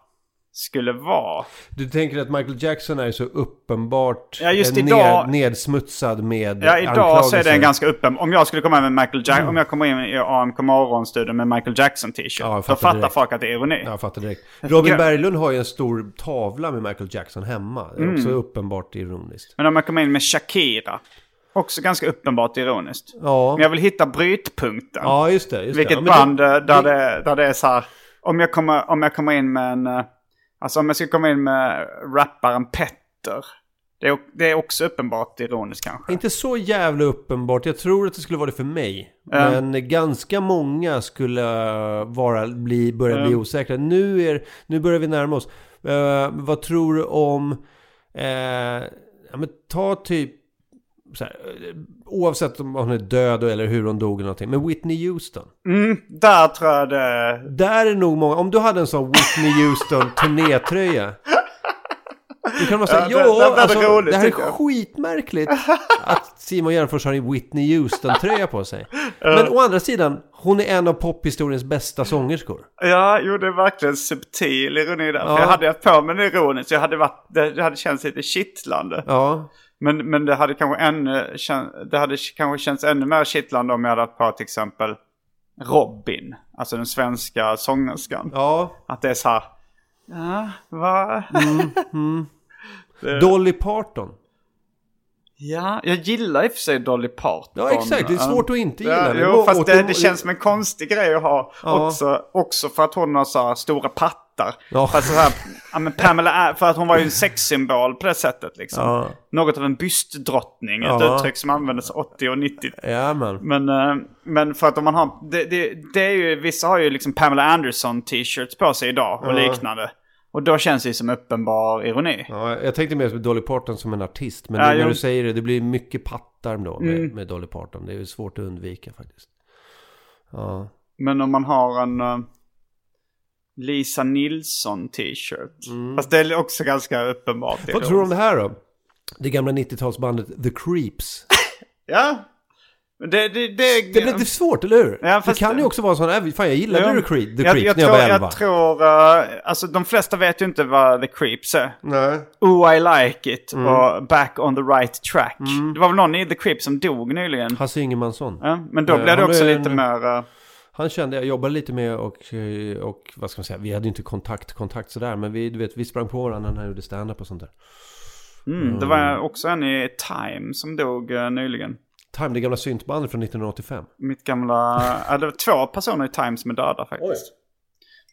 S1: skulle vara.
S2: Du tänker att Michael Jackson är så uppenbart
S1: Ja, just
S2: eh,
S1: idag-
S2: nedsmutsad med
S1: Ja, idag så är det en ganska öppen... Om jag skulle komma med Michael Jackson, om jag kommer in i AMK Morgonstudion med Michael Jackson t-shirt.
S2: Ja, jag
S1: då
S2: fattar
S1: fattar
S2: direkt.
S1: folk att det är ironi.
S2: Ja, jag fattar direkt. Robin Berglund har ju en stor tavla med Michael Jackson hemma. Det är
S1: Mm.
S2: också uppenbart ironiskt.
S1: Men om jag kommer in med Shakira. Också ganska uppenbart ironiskt.
S2: Ja,
S1: Men jag vill hitta brytpunkten.
S2: ja just det. Just
S1: Vilket
S2: det. Ja,
S1: band eh, där,
S2: det-
S1: det, där det är så här. Om jag kommer, om jag kommer in med en... Alltså om jag ska komma in med rapparen Petter. Det är, också uppenbart ironiskt kanske.
S2: Inte så jävla uppenbart. Jag tror att det skulle vara det för mig.
S1: Ja.
S2: Men ganska många skulle eh, vara, bli, börja bli osäkra. Nu, är, nu börjar vi närma oss. Eh, vad tror du om... eh, ja, men ta typ... Här, oavsett om hon är död eller hur hon dog eller någonting. Men Whitney Houston.
S1: Mm, där tror jag det...
S2: Där är nog många, om du hade en sån Whitney Houston turnétröja. Då kan man säga,
S1: Ja, det- det
S2: alltså,
S1: roligt,
S2: det här är
S1: tycker jag."
S2: skitmärkligt att Simon Gärdenfors har en Whitney Houston-tröja på sig. Men å andra sidan, Hon är en av pophistoriens bästa sångerskor.
S1: Ja, jo det är verkligen subtil ironi där.
S2: Ja.
S1: För jag hade haft på mig det ironiskt, jag hade varit, det, det hade känts lite kittlande.
S2: Ja,
S1: Men, men det hade kanske ännu, kän- det hade kanske känts ännu mer kittlande om jag hade haft på till exempel Robin. Alltså den svenska sångerskan.
S2: ja.
S1: Att det är så här, ja, va?
S2: Dolly Parton.
S1: Ja, jag gillar i och för sig Dolly Parton.
S2: Ja, exakt. Det är svårt att inte gilla
S1: Ja,
S2: henne.
S1: jo, fast det,
S2: de-
S1: det känns som en konstig grej att ha.
S2: Ja.
S1: Också, också för att hon har så här stora pattar.
S2: Ja.
S1: För, att så här, ja, men Pamela, för att hon var ju en sexsymbol på det sättet. Liksom.
S2: Ja.
S1: Något av en bystdrottning. Ett
S2: Ja.
S1: uttryck som användes 80 och 90.
S2: Ja, men.
S1: Men, eh, men för att om man har, det, det, det är ju, vissa har ju liksom Pamela Anderson t-shirts på sig idag och liknande. Och då känns det ju som uppenbar ironi.
S2: Ja, jag tänkte mer på Dolly Parton som en artist. Men
S1: Ja,
S2: nu när
S1: jo.
S2: du säger det, det blir mycket pattarm då med,
S1: Mm.
S2: med Dolly Parton. Det är ju svårt att undvika faktiskt. Ja.
S1: Men om man har en eh, Lisa Nilsson t-shirt. Fast det är också ganska uppenbart.
S2: Mm. Vad tror du om det här då? Det gamla 90-talsbandet The Creeps.
S1: Ja. Det, det, det,
S2: Det blir lite svårt, eller hur?
S1: Ja,
S2: det kan ju också vara sån, äh, fan jag gillade
S1: Ja.
S2: The, Creep, The
S1: jag,
S2: Creeps
S1: jag,
S2: när jag var 11.
S1: jag tror, eh, alltså de flesta vet ju inte vad The Creeps är.
S2: Nej.
S1: Oh I like it
S2: Mm.
S1: och Back on the right track. Det var väl någon i The Creeps som dog nyligen.
S2: Hasse Ingemansson.
S1: Ja, men då
S2: Eh,
S1: blev det också
S2: är
S1: lite mer... eh,
S2: Han kände, jag jobbade lite med och, och vad ska man säga, vi hade ju inte kontakt, kontakt sådär. Men vi, du vet, vi sprang på varandra när han gjorde stand-up och sånt där.
S1: mm, Det var också en i Time som dog eh, nyligen.
S2: Time, det gamla syntbandet från 1985.
S1: Mitt gamla... ja, det var två personer i Time som är döda faktiskt.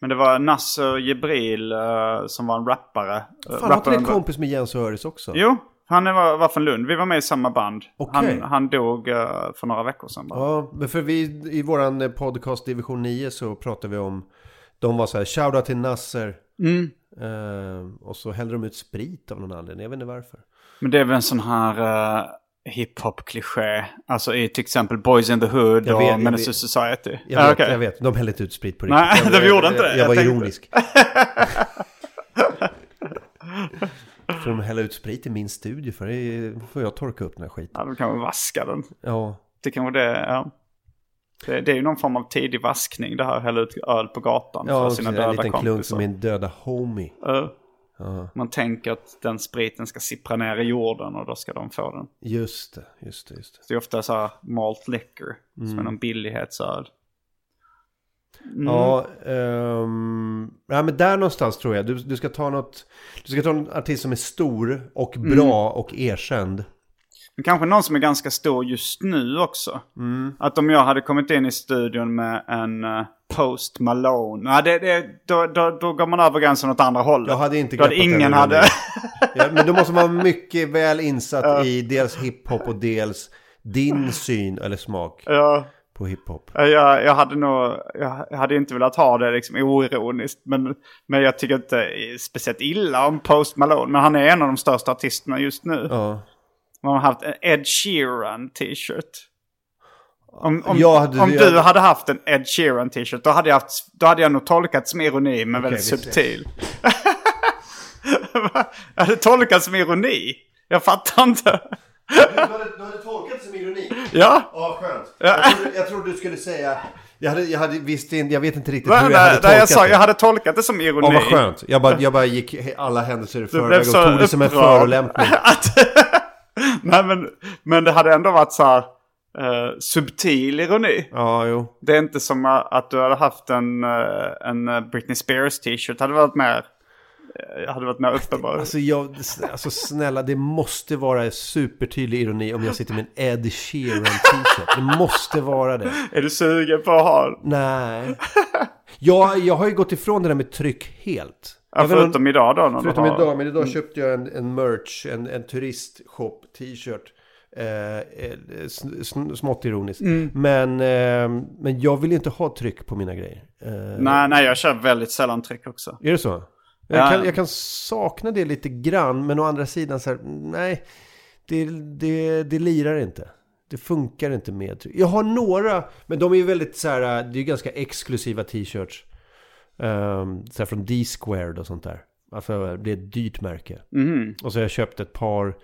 S1: Men det var Nasser Jibril eh, som var en rappare. Eh,
S2: Fan, var inte det kompis med Jens Öris också?
S1: Jo, han var, var från Lund. Vi var med i samma band.
S2: Okej.
S1: Han, han dog eh, för några veckor sedan bara.
S2: Ja, men för vi i våran eh, podcast Division 9 så pratade vi om De var så här, shoutout till Nasser
S1: Mm.
S2: eh, Och så hällde de ut sprit av någon anledning, jag vet inte varför
S1: Men det är väl en sån här uh, hiphop-kliché. Alltså i till exempel Boys in the Hood
S2: Jag
S1: och
S2: vet, jag
S1: Menace. Society.
S2: Jag
S1: Ja,
S2: vet,
S1: okej.
S2: jag vet, de hällde inte ut sprit på
S1: Nej,
S2: Jag-
S1: de
S2: jag-
S1: gjorde inte det.
S2: Jag,
S1: Jag
S2: var
S1: tänkte-
S2: ironisk För de häller ut sprit i min studio för det får jag torka upp den här skiten
S1: Ja, de kan väl vaska den.
S2: Ja,
S1: Det kanske det. Ja. Det, det är ju någon form av tidig vaskning det här. Hälla ut öl på gatan
S2: ja
S1: för sina
S2: en
S1: döda
S2: liten klunk
S1: kompisar.
S2: för min döda homie
S1: Ja.
S2: Ja,
S1: Man tänker att den spriten ska sippra ner i jorden och då ska de få den.
S2: just det, just det, just det
S1: Så det är ofta så här malt liquor.
S2: Mm.
S1: Som är någon billighetsöl. Mm.
S2: Ja, ehm, ja, men där någonstans tror jag. Du, du ska ta något, du ska ta en artist som är stor och
S1: Mm.
S2: bra och erkänd.
S1: Men kanske någon som är ganska stor just nu också.
S2: Mm.
S1: Att om jag hade kommit in i studion med en eh, Post Malone. Nej, det, det, då, då, då går man över gränsen åt andra hållet.
S2: Jag hade inte
S1: Då
S2: greppat
S1: ingen
S2: ironin.
S1: hade...
S2: Ja, men du måste vara mycket väl insatt i dels hiphop och dels din syn eller smak
S1: ja,
S2: på hiphop.
S1: jag, jag hade nog... Jag hade inte velat ha det liksom oironiskt. Men, men jag tycker inte speciellt illa om Post Malone. Men han är en av de största artisterna just nu.
S2: Ja.
S1: Man har haft en Ed Sheeran t-shirt. Om, om,
S2: Jag hade-
S1: om
S2: jag-
S1: du hade haft en Ed Sheeran t-shirt då hade jag, haft, då hade jag nog tolkat som ironi men väldigt
S2: vi ses.
S1: subtil. jag hade tolkat som ironi. Jag fattar inte.
S2: Du hade, du hade tolkat det som ironi?
S1: Ja.
S2: Ja, skönt. Jag trodde, jag trodde du skulle säga... Jag, hade, jag, hade visst, jag vet inte riktigt
S1: Nej,
S2: hur jag hade tolkat
S1: jag sa
S2: det.
S1: jag hade tolkat det som ironi.
S2: Ja, vad skönt. Jag bara, jag bara gick alla händelser i förväg och tog det som en förolämpning.
S1: Att, nej men, men det hade ändå varit så här eh, subtil ironi.
S2: Ja, jo.
S1: Det är inte som att du hade haft en, eh, en Britney Spears t-shirt. Det hade varit mer, hade varit mer uppenbar.
S2: Alltså, jag, alltså snälla, det måste vara supertydlig ironi om jag sitter med en Ed Sheeran t-shirt. Det måste vara det.
S1: Är du sugen på att ha
S2: Nej. Jag, jag har ju gått ifrån det där med tryck helt.
S1: Ja,
S2: Jag
S1: förutom idag då?
S2: Förutom
S1: har...
S2: idag, men idag köpte jag en, en merch, en, en turistshop t-shirt. Eh, eh, sn- smått ironiskt.
S1: Mm.
S2: Men, eh, men jag vill inte ha tryck på mina grejer. Eh,
S1: Nej, nej, jag kör väldigt sällan tryck också.
S2: Är det så? Jag,
S1: Ja.
S2: kan, jag kan sakna det lite grann, men å andra sidan så här, nej, det, det, det lirar inte. Det funkar inte med. Jag har några, men de är ju väldigt så här, det är ju ganska exklusiva t-shirts. Um, så här från D-squared och sånt där. Alltså det är ett dyrt märke.
S1: Mhm.
S2: Och så har jag köpt ett par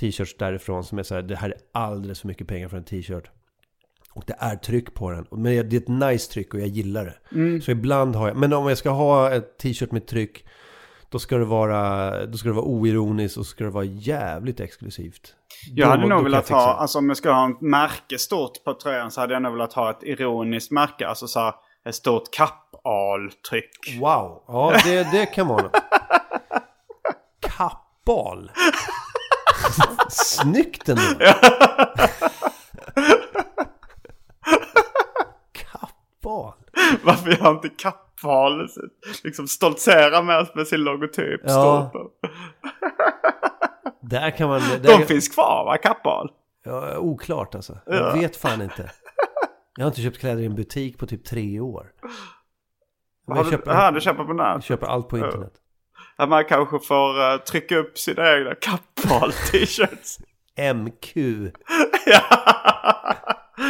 S2: t-shirts därifrån som är så här, det här är alldeles för mycket pengar för en t-shirt. Och det är tryck på den. Men det är ett nice tryck och jag gillar det. Så ibland har jag, men om jag ska ha ett t-shirt med tryck, då ska det vara, då ska det vara oironiskt och ska det vara jävligt exklusivt.
S1: Jag hade
S2: då
S1: nog velat ha, alltså om jag ska ha ett märke stort på tröjan så hade jag nog velat ha ett ironiskt märke. Alltså så här, ett stort kappaltryck.
S2: Wow, ja det, det kan vara något. Kappal. Snyggt ändå. Kappal.
S1: Varför gör inte kappal liksom stoltsera med, med sin logotyp?
S2: Ja. Där kan man... Där,
S1: De finns kvar va, kappal?
S2: Ja, oklart alltså. Jag vet fan inte. Jag har inte köpt kläder i en butik på typ tre år. Men
S1: Har du,
S2: köper,
S1: aha, du köper på
S2: jag
S1: nät?
S2: köper allt på internet.
S1: Att man kanske får eh, trycka upp sina egna kappal-t-shirts.
S2: MQ.
S1: ja.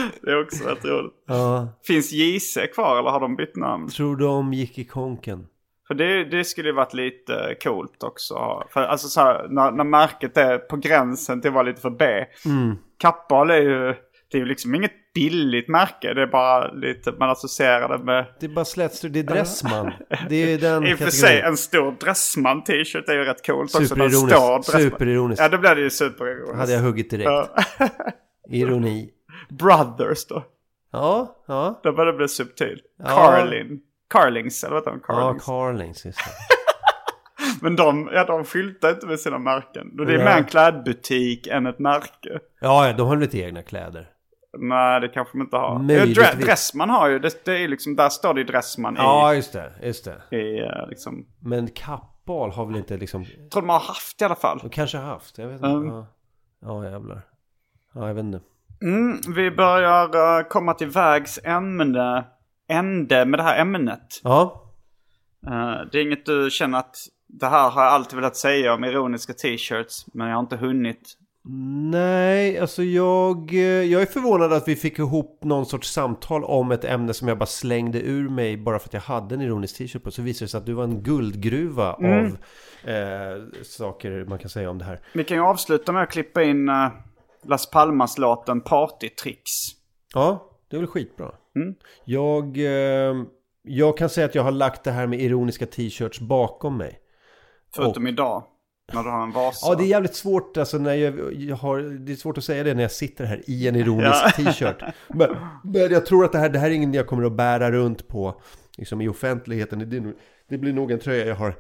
S1: Det är också rätt roligt.
S2: Ja,
S1: Finns JC kvar eller har de bytt namn?
S2: tror de gick i konken.
S1: För det, det skulle ju varit lite coolt också. För alltså så här, när, när märket är på gränsen till att vara lite för B.
S2: Mm.
S1: Kappal är ju, det är ju liksom inget billigt märke. Det är bara lite, man associerar det med...
S2: Det är bara slätstrup, det är Dressman. Det är den
S1: I och för sig en stor Dressman t-shirt är ju rätt coolt också.
S2: Superironiskt. Superironiskt.
S1: Ja, då blir det ju superironiskt.
S2: Hade jag huggit direkt. Ironi.
S1: Brothers då.
S2: Ja, ja.
S1: Då börjar det bli subtil.
S2: Ja.
S1: Carlin. Carlings, eller vad heter de?
S2: Ja,
S1: Carlings.
S2: Carlings, just det.
S1: Men de, ja, de skyltar inte med sina märken. Det är mer en klädbutik än ett märke.
S2: Ja, ja, de har lite egna kläder.
S1: Nej, det kanske de inte har. Ja. Dre- Dressman har ju, det, det är liksom, där står det ju Dressman
S2: Ja, just det. Just det.
S1: i, i eh, liksom,
S2: Men Kappal har väl inte liksom...
S1: jag tror de har haft i alla fall.
S2: De kanske har haft, jag vet inte.
S1: Mm.
S2: Ja. ja, jävlar. Ja, jag vet inte.
S1: Mm, vi börjar eh, komma till vägs ämne, ände med det här ämnet.
S2: Ja,
S1: Eh, det är inget du känner att det här har jag alltid velat säga om ironiska t-shirts, men jag har inte hunnit.
S2: Nej, alltså jag, eh, jag är förvånad att vi fick ihop någon sorts samtal om ett ämne som jag bara slängde ur mig bara för att jag hade en ironisk t-shirt på. Så visade det sig att du var en guldgruva
S1: Mm.
S2: av eh, saker man kan säga om det här.
S1: Vi kan ju avsluta med att klippa in eh, Las Palmas-låten Partytricks.
S2: Ja, det är väl skitbra.
S1: Mm.
S2: Jag, eh, jag kan säga att jag har lagt det här med ironiska t-shirts bakom mig.
S1: Förutom idag. När du har en Vasa.
S2: Ja, det är jävligt svårt alltså när jag, jag har, det är svårt att säga det när jag sitter här i en ironisk
S1: Ja.
S2: t-shirt. Men, men jag tror att det här, det här är ingen jag kommer att bära runt på liksom i offentligheten. Det, det blir nog en tröja jag har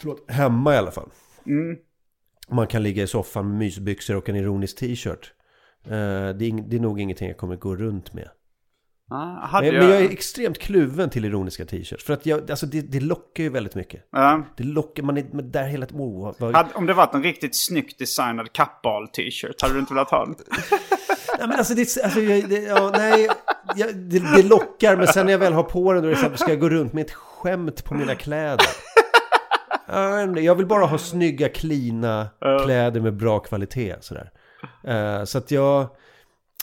S2: förlåt, hemma i alla fall.
S1: Mm.
S2: Man kan ligga i soffan med mysbyxor och en ironisk t-shirt. Eh, det, är, det är nog ingenting jag kommer gå runt med.
S1: Hade
S2: Men,
S1: jag...
S2: men jag är extremt kluven till ironiska t-shirts. För att jag, alltså det, det lockar ju väldigt mycket.
S1: Ja.
S2: Det lockar, man är där hela tiden. Oh, vad,
S1: om det varit en riktigt snyggt designad kappal-t-shirt, hade du inte velat ha den?
S2: Nej men alltså, det, alltså jag, det, ja, nej, jag, det, det lockar men sen när jag väl har på den då är det så här, ska jag gå runt med ett skämt på mina kläder? Jag vill bara ha snygga, klina kläder med bra kvalitet sådär. Eh, så att jag,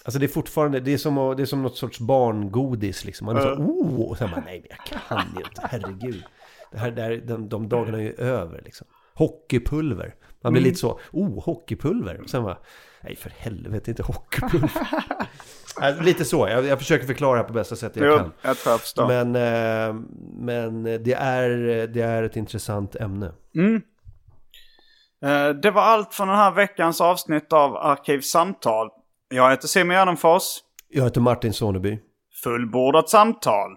S2: alltså det är fortfarande, det är som, det är som något sorts barngodis liksom. Man är så, oh, och sen bara, nej men jag kan ju inte, herregud. Det här, där, de, de dagarna är ju över liksom. Hockeypulver. Man blir lite så, oh, hockeypulver. Och sen bara, nej för helvete, inte hockeypulver. Alltså, lite så, jag, jag försöker förklara det här på bästa sätt jag
S1: Jo,
S2: kan.
S1: jag tror jag förstår.
S2: Men, eh, men det, är, det är ett intressant ämne.
S1: Eh, Det var allt från den här veckans avsnitt av Arkivsamtal. Jag heter Simon Gärdenfors.
S2: Jag heter Martin Soneby.
S1: Fullbordat samtal.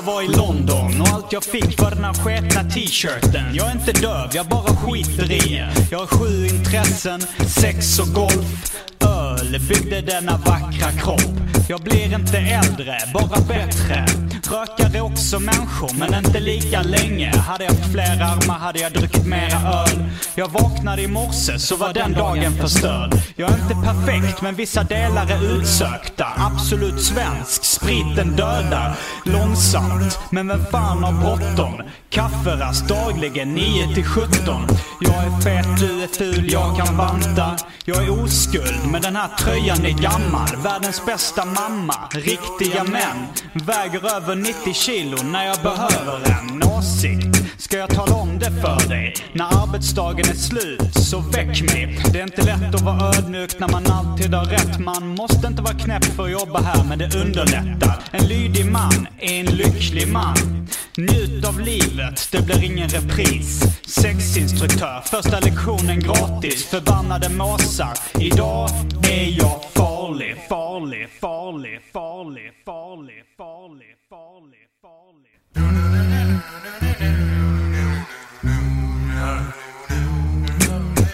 S1: Jag var i London och allt jag fick var den här sketna t-shirten. Jag är inte döv, jag bara skiter i. Jag har sju intressen, sex och golf. Öl byggde denna vackra kropp. Jag blir inte äldre, bara bättre. Rökare är också människor, men inte lika länge. Hade jag haft fler armar hade jag druckit mera öl. Jag vaknade i morse så var den dagen förstörd. Jag är inte perfekt, men vissa delar är utsökta. Absolut svensk, spriten dödar. Långsamt, men vem fan har bråttom? Kafferast dagligen 9 till 17. Jag är fet, du är ful, jag kan banta. Jag är oskuld, men den här tröjan är gammal. Världens bästa man mamma, riktiga män. Väger över 90 kilo när jag behöver en åsikt. Ska jag tala om det för dig? När arbetsdagen är slut, så väck mig. Det är inte lätt att vara ödmjuk när man alltid har rätt. Man måste inte vara knäpp för att jobba här, men det underlättar. En lydig man är en lycklig man. Njut av livet, det blir ingen repris. Sexinstruktör, första lektionen gratis. Förbannade måsar, idag är jag farlig, farlig, farlig, farlig, farlig, farlig, farlig, farlig.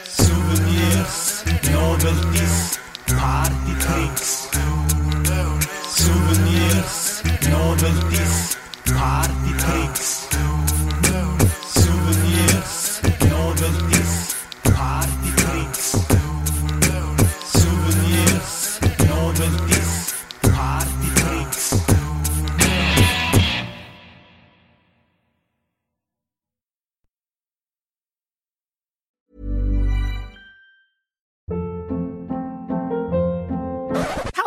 S4: Souvenirs, novelties, partytricks. Souvenirs, novelties, partytricks. Souvenirs,